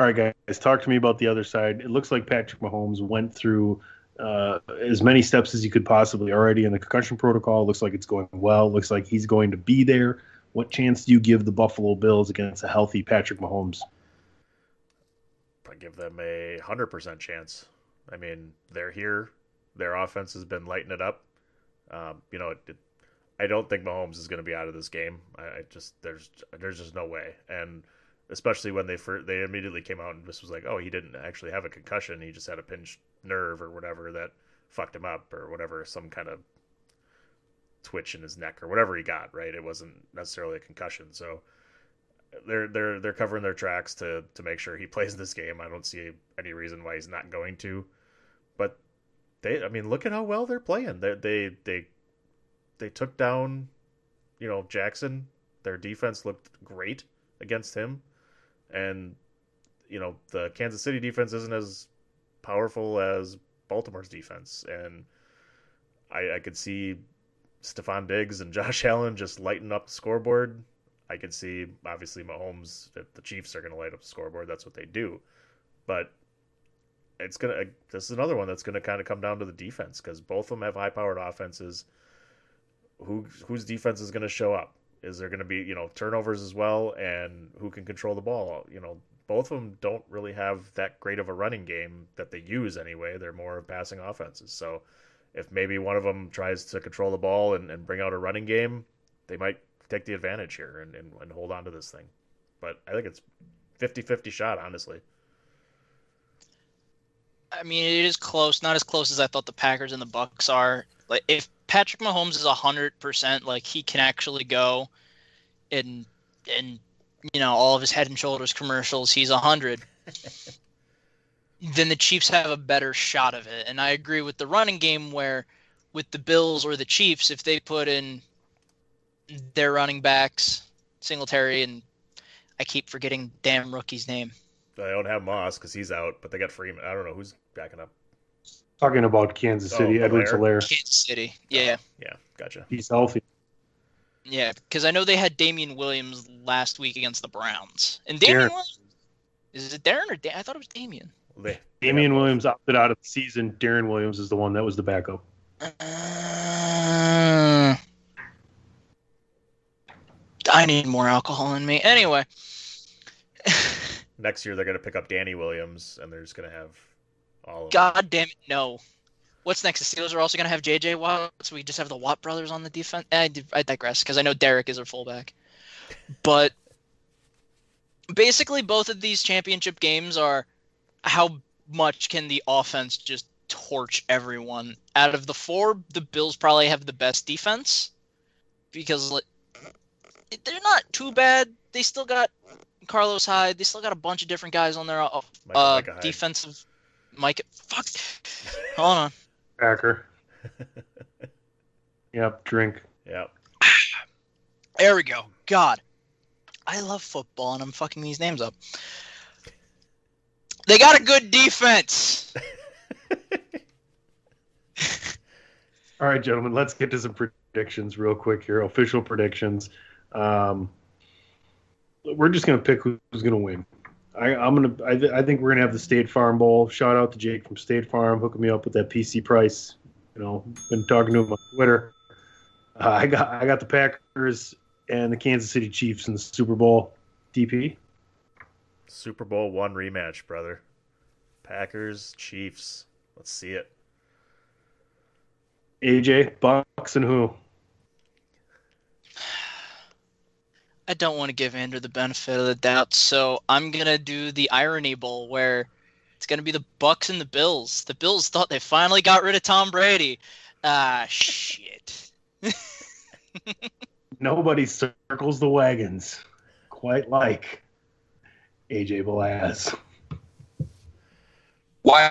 All right, guys, talk to me about the other side. It looks like Patrick Mahomes went through uh, as many steps as he could possibly already in the concussion protocol. Looks like it's going well. Looks like he's going to be there. What chance do you give the Buffalo Bills against a healthy Patrick Mahomes? I give them a hundred percent chance. I mean, they're here. Their offense has been lighting it up. Um, you know, it, it, I don't think Mahomes is going to be out of this game. I, I, just there's there's just no way. And especially when they they immediately came out and just was like, oh, he didn't actually have a concussion. He just had a pinched nerve or whatever that fucked him up or whatever, some kind of twitch in his neck or whatever he got. Right? It wasn't necessarily a concussion. So they're they're they're covering their tracks to to make sure he plays this game. I don't see any reason why he's not going to. But they, I mean, look at how well they're playing. They they they they took down, you know, Jackson. Their defense looked great against him, and you know the Kansas City defense isn't as powerful as Baltimore's defense, and I, I could see Stefon Diggs and (laughs) Josh Allen just lighten up the scoreboard. I could see obviously Mahomes. If the Chiefs are going to light up the scoreboard, that's what they do. But it's gonna. Uh, this is another one that's going to kind of come down to the defense because both of them have high-powered offenses. Who whose defense is going to show up? Is there going to be you know turnovers as well, and who can control the ball? You know, both of them don't really have that great of a running game that they use anyway. They're more of passing offenses. So if maybe one of them tries to control the ball and, and bring out a running game, they might take the advantage here and, and, and hold on to this thing. But I think it's 50-50 shot, honestly. I mean, it is close. Not as close as I thought the Packers and the Bucs are. Like, if Patrick Mahomes is hundred percent, like he can actually go, and and you know all of his Head and Shoulders commercials, he's hundred. then the Chiefs have a better shot of it. And I agree with the running game where, with the Bills or the Chiefs, if they put in their running backs, Singletary and I keep forgetting damn rookie's name. They don't have Moss because he's out, but they got Freeman. I don't know who's backing up. Talking about Kansas Oh, City, Edward Hilaire. Solaire. Kansas City. Yeah. Yeah, gotcha. He's healthy. Yeah, because I know they had Damien Williams last week against the Browns. And Damien Darren. Williams, is it Darren or da- I thought it was Damien. They, Damien Williams opted out of the season. Darren Williams is the one that was the backup. Uh, I need more alcohol in me. Anyway, (laughs) next year they're gonna pick up Danny Williams, and they're just gonna have all God damn it, no. What's next? The Steelers are also going to have J.J. Watt, so we just have the Watt brothers on the defense. I, I digress, because I know Derek is their fullback. (laughs) But basically, both of these championship games are how much can the offense just torch everyone. Out of the four, the Bills probably have the best defense because like, they're not too bad. They still got Carlos Hyde. They still got a bunch of different guys on their uh, defensive. Mike, fuck. Hold on. Packer. (laughs) yep, drink. Yep. There we go. God, I love football, and I'm fucking these names up. They got a good defense. (laughs) All right, gentlemen, let's get to some predictions real quick here. Official predictions. Um, we're just gonna pick who's gonna win. I, I'm gonna. I, th- I think we're gonna have the State Farm Bowl. Shout out to Jake from State Farm hooking me up with that PC price. You know, been talking to him on Twitter. Uh, I got I got the Packers and the Kansas City Chiefs in the Super Bowl. DP. Super Bowl one rematch, brother. Packers, Chiefs. Let's see it. AJ Bucs and who? I don't want to give Andrew the benefit of the doubt, so I'm gonna do the irony bowl where it's gonna be the Bucs and the Bills. The Bills thought they finally got rid of Tom Brady. Ah, shit. (laughs) Nobody circles the wagons quite like AJ Belaz. Why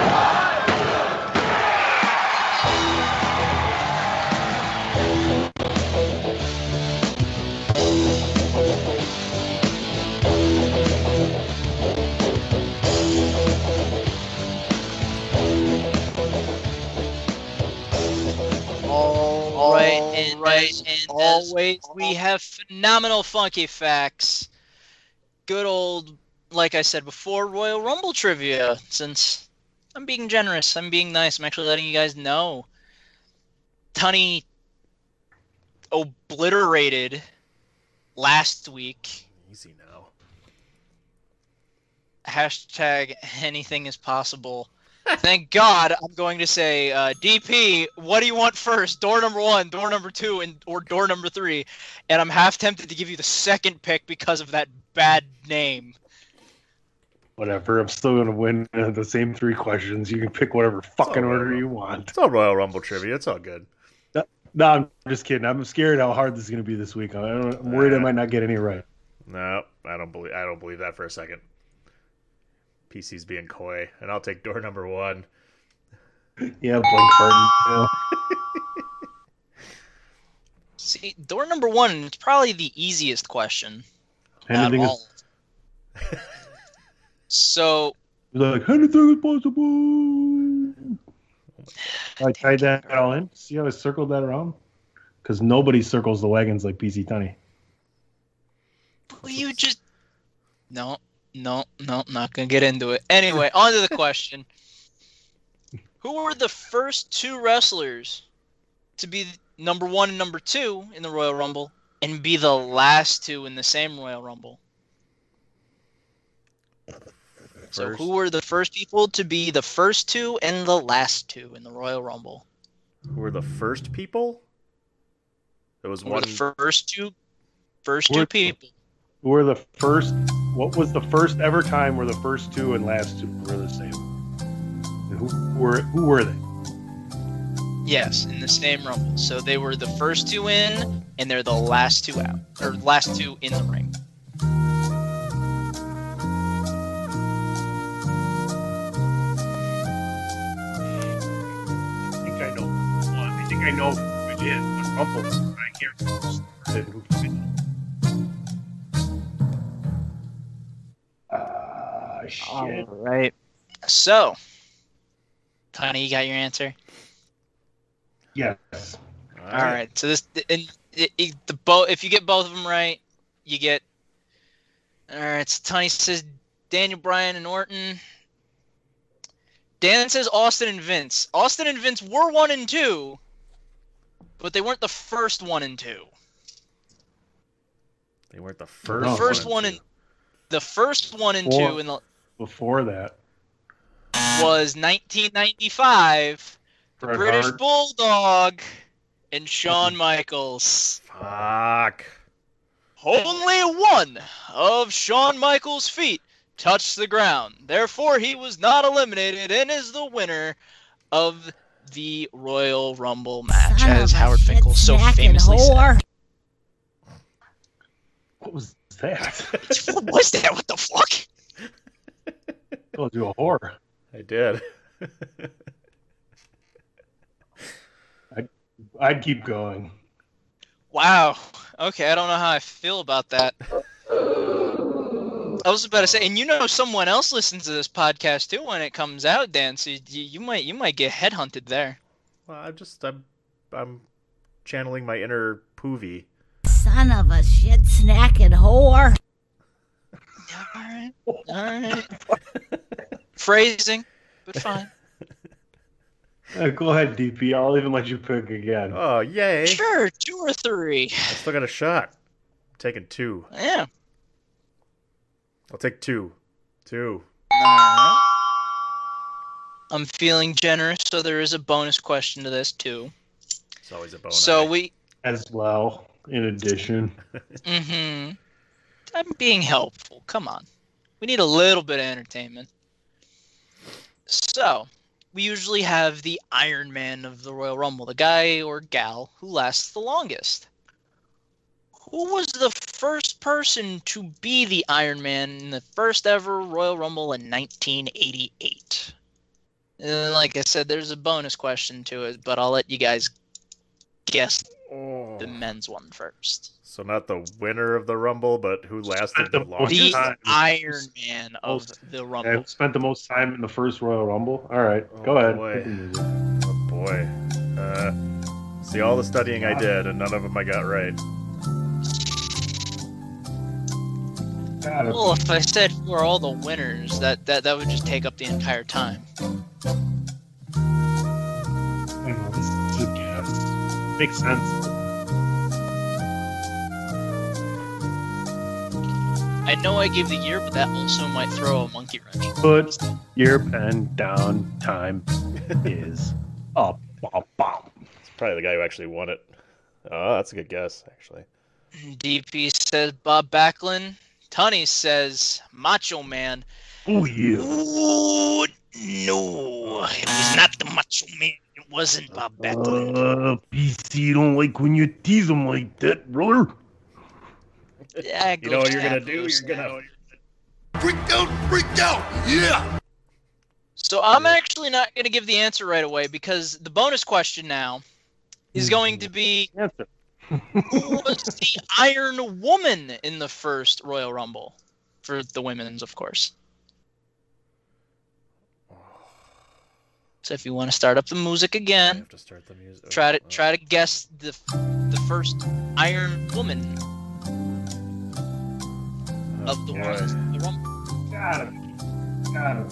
Right, and as, and always, we have phenomenal funky facts. Good old, like I said before, Royal Rumble trivia. Since I'm being generous, I'm being nice. I'm actually letting you guys know. Tunney obliterated last week. Easy now. Hashtag anything is possible. Thank God I'm going to say, uh, DP, what do you want first? Door number one, door number two, and or door number three. And I'm half tempted to give you the second pick because of that bad name. Whatever. I'm still gonna win uh, the same three questions. You can pick whatever fucking order you want. It's all Royal Rumble trivia. It's all good. No, I'm just kidding. I'm scared how hard this is gonna be this week. I am worried I might not get any right. No, I don't believe. I don't believe that for a second. PC's being coy, and I'll take door number one. (laughs) Yeah, blink Barton. Yeah. See, door number one is probably the easiest question. Anything at is all. So like anything is possible. (sighs) I tied that all in. See how I circled that around? Because nobody circles the wagons like PC Tunney. will you just no, no, no, not gonna get into it. Anyway, on to the question. Who were the first two wrestlers to be number one and number two in the Royal Rumble and be the last two in the same Royal Rumble? So who were the first people to be the first two and the last two in the Royal Rumble? Who were the first people? There was Who were one. the first two first Who were- two people? Were the first. What was the first ever time where the first two and last two were the same? And who were who were they? Yes, in the same rumble. So they were the first two in, and they're the last two out, or last two in the ring. I think I know. I think I know who it is, but Rumble, I can't. Shit. All right. So, Tony, you got your answer. Yes. All right. So this and it, it, the both if you get both of them right, you get. All right. So Tony says Daniel Bryan and Orton. Dan says Austin and Vince. Austin and Vince were one and two, but they weren't the first one and two. They weren't the first. The first. first one and the first one and Four. two in the Before that, was 1995. The Bret British Hart. Bulldog and Shawn (laughs) Michaels. Fuck. Only one of Shawn Michaels' feet touched the ground. Therefore, he was not eliminated and is the winner of the Royal Rumble match, Son as Howard Finkel so famously whore. said. what was that? (laughs) what was that? What the fuck? Told you a whore. I did. (laughs) I'd, I'd keep going. Wow. Okay, I don't know how I feel about that. I was about to say, and you know, someone else listens to this podcast too when it comes out, Dan. So you, you might you might get headhunted there. Well, I'm just I'm I'm channeling my inner Poovy. Son of a shit snacking whore. All right. All right. Phrasing, but fine. (laughs) Uh, go ahead, DP. I'll even let you pick again. Oh yay! Sure, two or three. I still got a shot. I'm taking two. Yeah. I'll take two. Two. Alright. I'm feeling generous, so there is a bonus question to this too. It's always a bonus. So we, As well, in addition. (laughs) mm-hmm. I'm being helpful. Come on, we need a little bit of entertainment. So, we usually have the Iron Man of the Royal Rumble, the guy or gal who lasts the longest. Who was the first person to be the Iron Man in the first ever Royal Rumble in 1988? And like I said, there's a bonus question to it, but I'll let you guys guess oh, the men's one first. So not the winner of the Rumble, but who lasted the the most longest. The time. Iron Man of Most- the I Rumble. spent the most time in the first Royal Rumble. All right, go Oh, ahead. boy. Hit the music. Oh boy. Uh, see all the studying I did, and none of them I got right. God, Well, if I said who are all the winners, that, that that would just take up the entire time. I know, this is a guess. Makes sense. I know I gave the year, but that also might throw a monkey wrench. Put your pen down. Time is up. Bom, bom. It's probably the guy who actually won it. Oh, that's a good guess, actually. DP says Bob Backlund. Tunney says Macho Man. Oh yeah. Ooh, no, it was not the Macho Man. It wasn't Bob Backlund. Uh, PC don't like when you tease him like that, brother. Yeah, (laughs) You know what you're gonna do? You're go gonna Freak out, freak out, yeah! So I'm actually not going to give the answer right away because the bonus question now is hmm. going to be Answer. who was the (laughs) Iron Woman in the first Royal Rumble for the women's, of course. So if you want to start up the music again, have to start the music. try to Oh, try to oh. guess the the first Iron Woman oh, of the boy. Royal the Rumble. Got him. Got him.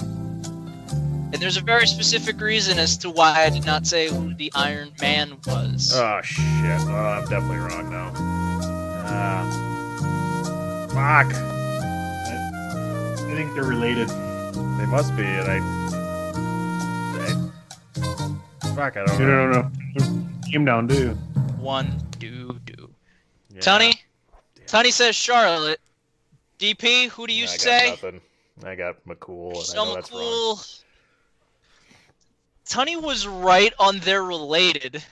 And there's a very specific reason as to why I did not say who the Iron Man was. Oh shit! Oh, I'm definitely wrong now. Ah, fuck! I think they're related. They must be, and I. I fuck! I don't You know. don't know. Came down, do you? One, do, do. Yeah. Tony? Tony says Charlotte. DP, who do you I got say? nothing. I got McCool, and I Michelle know that's wrong. McCool. Tony was right on they're related.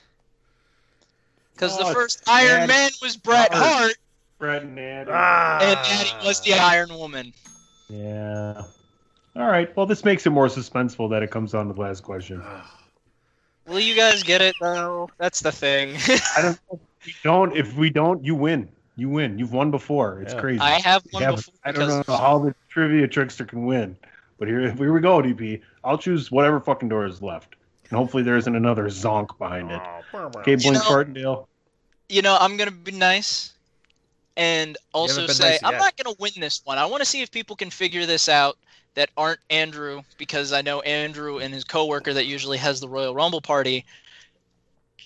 Because Oh, the first Iron Ed Man was Bret Hart. Hart, Brett and Ed. Ah, and Eddie was the Iron Woman. Yeah. All right. Well, this makes it more suspenseful that it comes down to the last question. (sighs) Will you guys get it though? That's the thing. I don't. If we don't. If we don't, you win. You win. You've won before. It's Yeah. crazy. I have You one haven't. before I don't know because how the trivia trickster can win. But here, here we go, DP. I'll choose whatever fucking door is left, and hopefully there isn't another zonk behind it. Oh, okay, You Blink know- Martindale. you know I'm gonna be nice, and also say nice I'm yet. not gonna win this one. I want to see if people can figure this out that aren't Andrew, because I know Andrew and his coworker that usually has the Royal Rumble party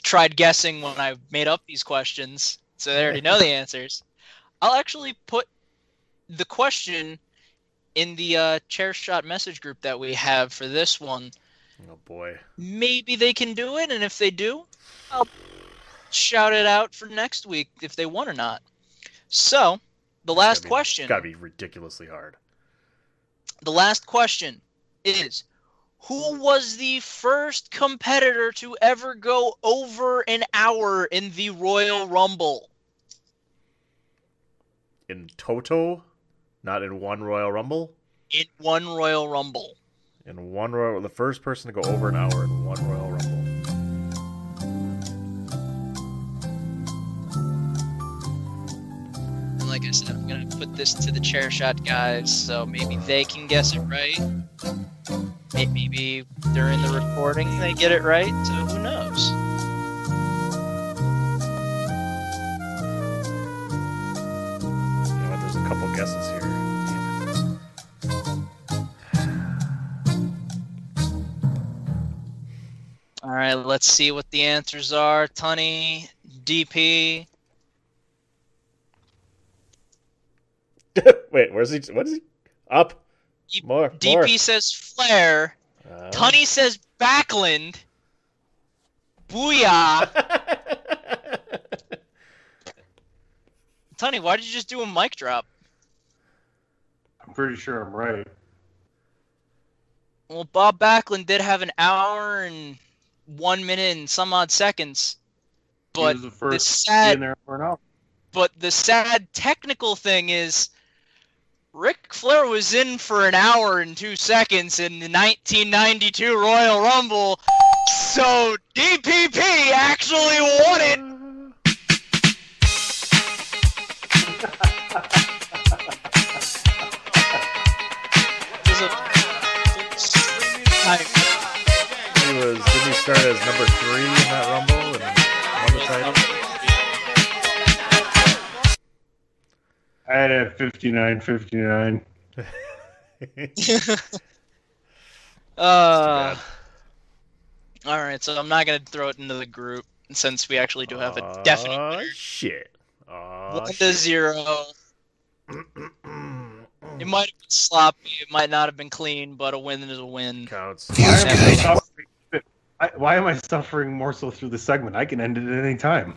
tried guessing when I made up these questions, so they already know the answers. I'll actually put the question in the uh, chair shot message group that we have for this one. Oh boy. Maybe they can do it, and if they do, I'll shout it out for next week if they won or not. So, the last Gotta be- question. It's gotta be ridiculously hard. The last question is Who was the first competitor to ever go over an hour in the Royal Rumble? In Toto, not in one Royal Rumble. In one Royal Rumble. In one Royal, the first person to go over an hour in one Royal Rumble. And like I said, I'm going to put this to the chair shot guys so maybe they can guess it right. Maybe during the recording they get it right, so who knows? Let's see what the answers are. Tunney, DP. (laughs) Wait, where's he? What is he? Up. More. DP more. says Flair, Uh, Tunney says Backlund, Booyah. (laughs) Tunney, why did you just do a mic drop? I'm pretty sure I'm right. Well, Bob Backlund did have an hour and one minute and some odd seconds, but the the first to sad there for an. But the sad technical thing is, Ric Flair was in for an hour and two seconds in the 1992 Royal Rumble, so DPP actually won it. There's a- He was. Didn't he start as number three in that Rumble and won the title? I had a 59 59. (laughs) Uh, all right, so I'm not gonna throw it into the group since we actually do have a definite Aw, winner. shit. Aw, One to zero. (clears throat) It might have been sloppy. It might not have been clean, but a win is a win. Counts. Why am, I suffering, I, why am I suffering more so through the segment? I can end it at any time.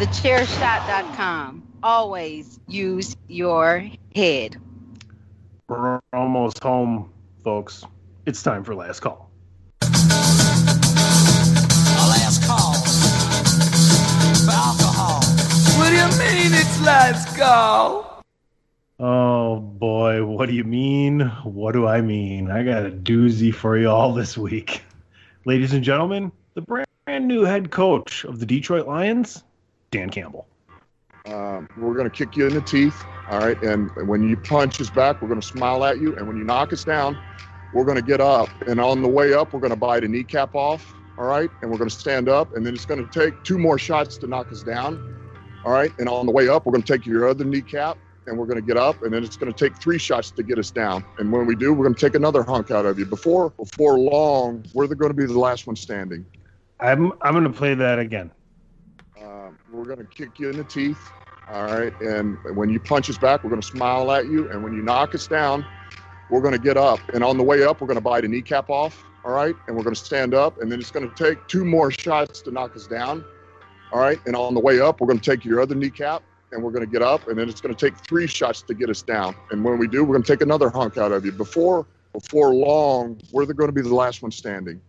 TheChairShot.com. Always use your head. We're almost home, folks. It's time for last call. Last call for alcohol. What do you mean it's last call? Oh boy, what do you mean? What do I mean? I got a doozy for you all this week. Ladies and gentlemen, the brand new head coach of the Detroit Lions, Dan Campbell. Um, we're going to kick you in the teeth. All right. And when you punch us back, we're going to smile at you. And when you knock us down, we're going to get up. And on the way up, we're going to bite a kneecap off. All right. And we're going to stand up. And then it's going to take two more shots to knock us down. All right. And on the way up, we're going to take your other kneecap and we're going to get up. And then it's going to take three shots to get us down. And when we do, we're going to take another hunk out of you. Before before long, we're going to be the last one standing. I'm I'm going to play that again. Um, we're going to kick you in the teeth. All right. And when you punch us back, we're going to smile at you. And when you knock us down, we're going to get up. And on the way up, we're going to bite a kneecap off. All right. And we're going to stand up. And then it's going to take two more shots to knock us down. All right. And on the way up, we're going to take your other kneecap and we're going to get up. And then it's going to take three shots to get us down. And when we do, we're going to take another hunk out of you. Before before long, we're going to be the last one standing.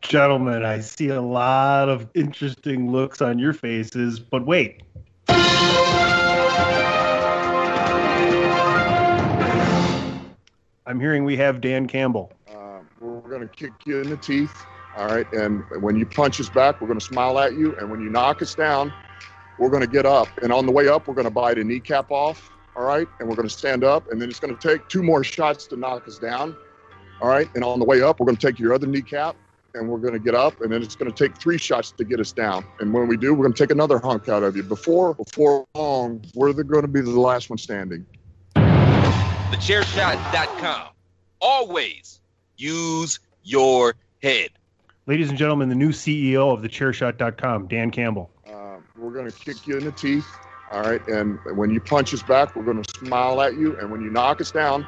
Gentlemen, I see a lot of interesting looks on your faces, but wait. I'm hearing we have Dan Campbell. Um, we're going to kick you in the teeth. All right. And when you punch us back, we're going to smile at you. And when you knock us down, we're going to get up. And on the way up, we're going to bite a kneecap off. All right. And we're going to stand up. And then it's going to take two more shots to knock us down. All right. And on the way up, we're going to take your other kneecap and we're going to get up. And then it's going to take three shots to get us down. And when we do, we're going to take another hunk out of you. Before, before long, we're going to be the last one standing. TheChairShot.com. Always use your head. Ladies and gentlemen, the new CEO of thechairshot.com, Dan Campbell. Um, we're going to kick you in the teeth. All right. And when you punch us back, we're going to smile at you. And when you knock us down,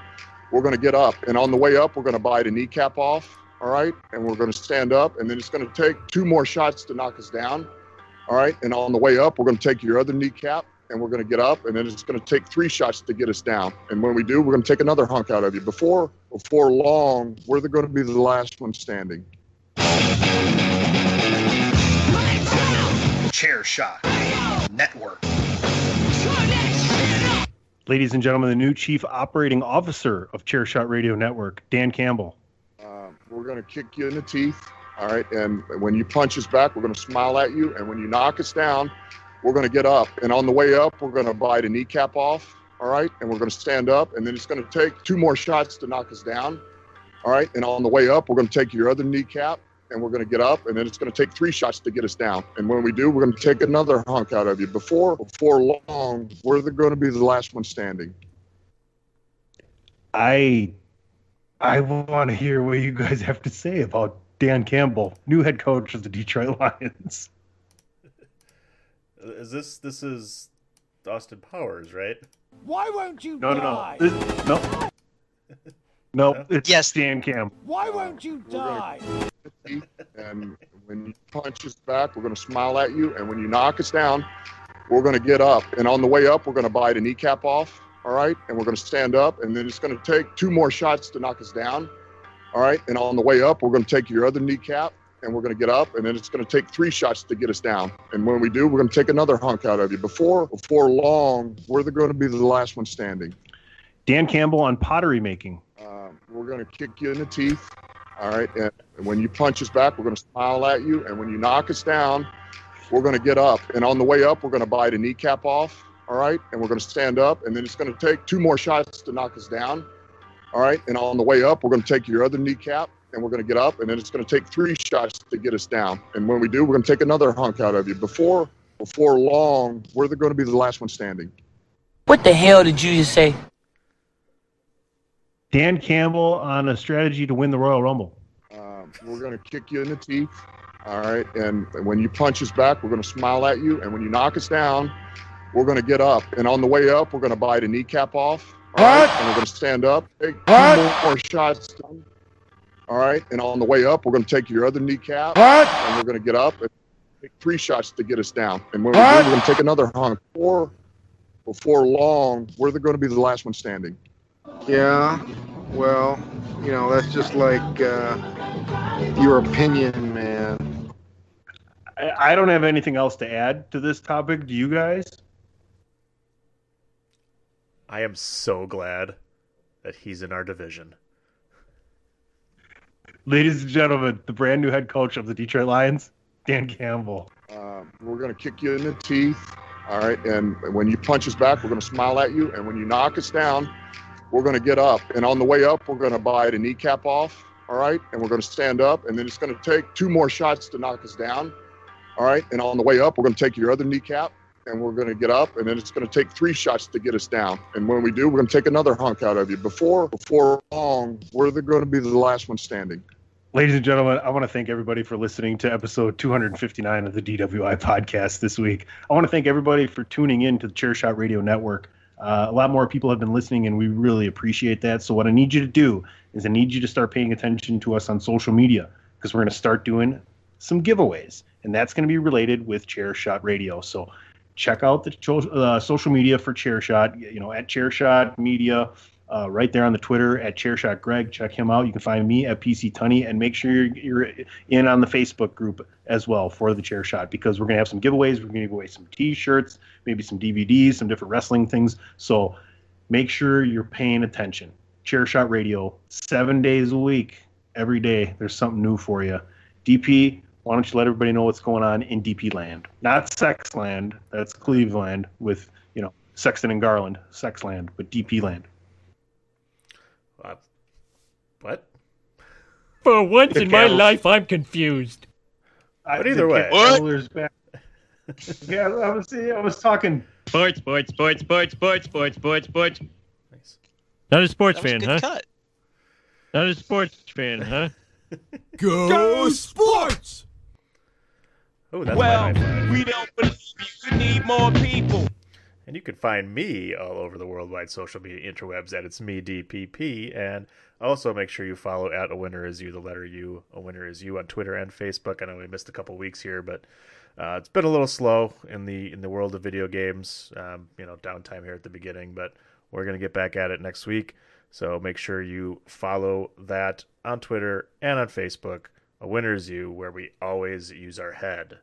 we're going to get up. And on the way up, we're going to bite a kneecap off. All right. And we're going to stand up. And then it's going to take two more shots to knock us down. All right. And on the way up, we're going to take your other kneecap and we're going to get up. And then it's going to take three shots to get us down. And when we do, we're going to take another hunk out of you. Before, before long, we're going to be the last one standing. Chair Shot Network. Ladies and gentlemen, the new Chief Operating Officer of Chairshot Radio Network, Dan Campbell. Um, we're going to kick you in the teeth. All right. And when you punch us back, we're going to smile at you. And when you knock us down, we're going to get up. And on the way up, we're going to bite a kneecap off. All right. And we're going to stand up. And then it's going to take two more shots to knock us down. All right. And on the way up, we're going to take your other kneecap and we're going to get up. And then it's going to take three shots to get us down. And when we do, we're going to take another hunk out of you. Before, before long, we're going to be the last one standing. I I want to hear what you guys have to say about Dan Campbell, new head coach of the Detroit (laughs) Lions. Is this this is Austin Powers, right? Why won't you No, no, die? no. This- no. No, (laughs) it's Yes. Dan Campbell. Why won't you die? And when you punch us back, we're going to smile at you. And when you knock us down, we're going to get up. And on the way up, we're going to bite a kneecap off. All right. And we're going to stand up. And then it's going to take two more shots to knock us down. All right. And on the way up, we're going to take your other kneecap and we're going to get up. And then it's going to take three shots to get us down. And when we do, we're going to take another hunk out of you. Before, before long, we're going to be the last one standing. Dan Campbell on pottery making. Um, we're going to kick you in the teeth. All right. And when you punch us back, we're going to smile at you. And when you knock us down, we're going to get up. And on the way up, we're going to bite a kneecap off. All right. And we're going to stand up. And then it's going to take two more shots to knock us down. All right. And on the way up, we're going to take your other kneecap and we're going to get up. And then it's going to take three shots to get us down. And when we do, we're going to take another hunk out of you. Before, before long, we're going to be the last one standing. What the hell did you just say? Dan Campbell on a strategy to win the Royal Rumble. Um, we're going to kick you in the teeth. All right. And when you punch us back, we're going to smile at you. And when you knock us down, we're going to get up. And on the way up, we're going to bite a kneecap off. All right. And we're going to stand up, take two more shots. Done. All right. And on the way up, we're going to take your other kneecap. And we're going to get up and take three shots to get us down. And when we do, we're going to take another hunk. Before, before long, we're going to be the last one standing. Yeah, well, you know, that's just like uh, your opinion, man. I, I don't have anything else to add to this topic. Do you guys? I am so glad that he's in our division. Ladies and gentlemen, the brand new head coach of the Detroit Lions, Dan Campbell. Um, we're going to kick you in the teeth. All right. And when you punch us back, we're going to smile at you. And when you knock us down, we're going to get up. And on the way up, we're going to bite a kneecap off. All right. And we're going to stand up. And then it's going to take two more shots to knock us down. All right. And on the way up, we're going to take your other kneecap and we're going to get up. And then it's going to take three shots to get us down. And when we do, we're going to take another hunk out of you. Before, before long, we're going to be the last one standing. Ladies and gentlemen, I want to thank everybody for listening to episode 259 of the DWI podcast this week. I want to thank everybody for tuning in to the Chairshot Radio Network. Uh, a lot more people have been listening, and we really appreciate that. So, what I need you to do is I need you to start paying attention to us on social media because we're going to start doing some giveaways, and that's going to be related with Chairshot Radio. So, check out the cho- uh, social media for Chairshot. You know, at Chairshot Media uh, right there on the Twitter at Chairshot Greg. Check him out. You can find me at PC Tunney, and make sure you're, you're in on the Facebook group as well for the Chairshot because we're gonna have some giveaways. We're gonna give away some T-shirts, maybe some DVDs, some different wrestling things. So make sure you're paying attention. Chairshot Radio, seven days a week, every day. There's something new for you. DP, why don't you let everybody know what's going on in DP land? Not Sex Land. That's Cleveland with you know Sexton and Garland, Sex Land, but DP land. Uh, what? For once The in my life, I'm confused. But either way, Cavaliers back. yeah, I was I was talking Sports, sports, sports, sports, sports, sports, sports, sports. Not a sports That was a fan, huh? cut. Not a sports fan, huh? (laughs) Go sports! Oh, that's Well, my we don't believe you. You need more people. And you can find me all over the worldwide social media interwebs at it's me DPP. And also make sure you follow at a winner is you, the letter U, a winner is you on Twitter and Facebook. I know we missed a couple weeks here, but uh, it's been a little slow in the in the world of video games. Um, you know, downtime here at the beginning, but we're gonna get back at it next week. So make sure you follow that on Twitter and on Facebook. A winner is you, where we always use our head,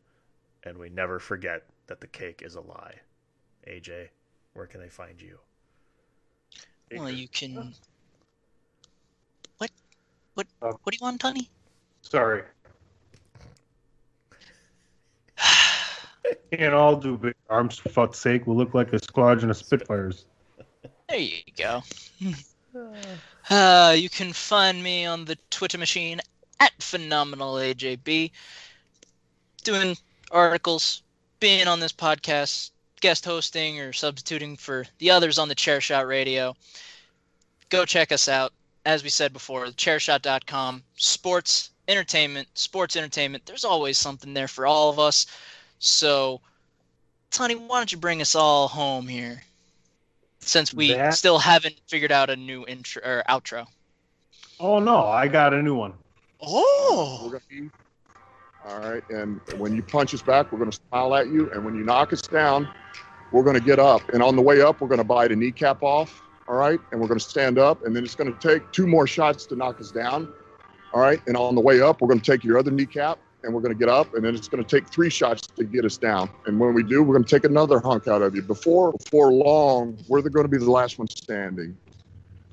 and we never forget that the cake is a lie. AJ, where can they find you? Well, you can. What? What? What do you want, Tony? sorry. (sighs) Can't all do big arms for fuck's sake. We'll look like a squadron of Spitfires. There you go. (sighs) Uh, you can find me on the Twitter machine at phenomenalajb, doing articles, being on this podcast, guest hosting or substituting for the others on the Chairshot Radio. Go check us out. As we said before, chairshot.com, sports, entertainment, sports entertainment. There's always something there for all of us. So, Tony, why don't you bring us all home here? Since we That- still haven't figured out a new intro or outro. Oh no, I got a new one. Oh. All right, and when you punch us back, we're going to smile at you, and when you knock us down, we're going to get up, and on the way up, we're going to bite a kneecap off. All right, and we're going to stand up, and then it's going to take two more shots to knock us down. All right, and on the way up, we're going to take your other kneecap, and we're going to get up, and then it's going to take three shots to get us down. And when we do, we're going to take another hunk out of you. Before before long, we're going to be the last one standing.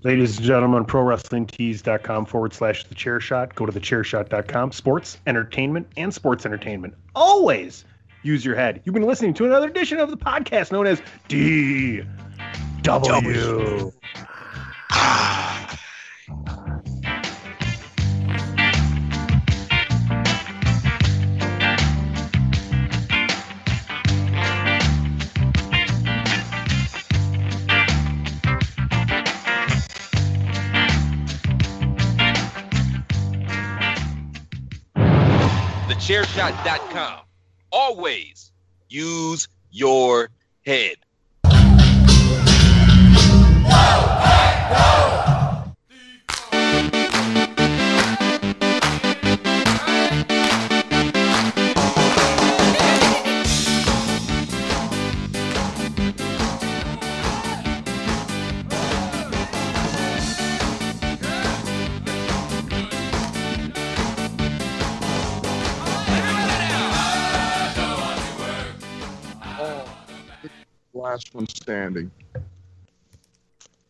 Ladies and gentlemen, ProWrestlingTees.com forward slash the chair shot. Go to thechairshot.com. Sports, entertainment, and sports entertainment. Always use your head. You've been listening to another edition of the podcast known as DW. Thechairshot.com. Always use your head. Last one standing.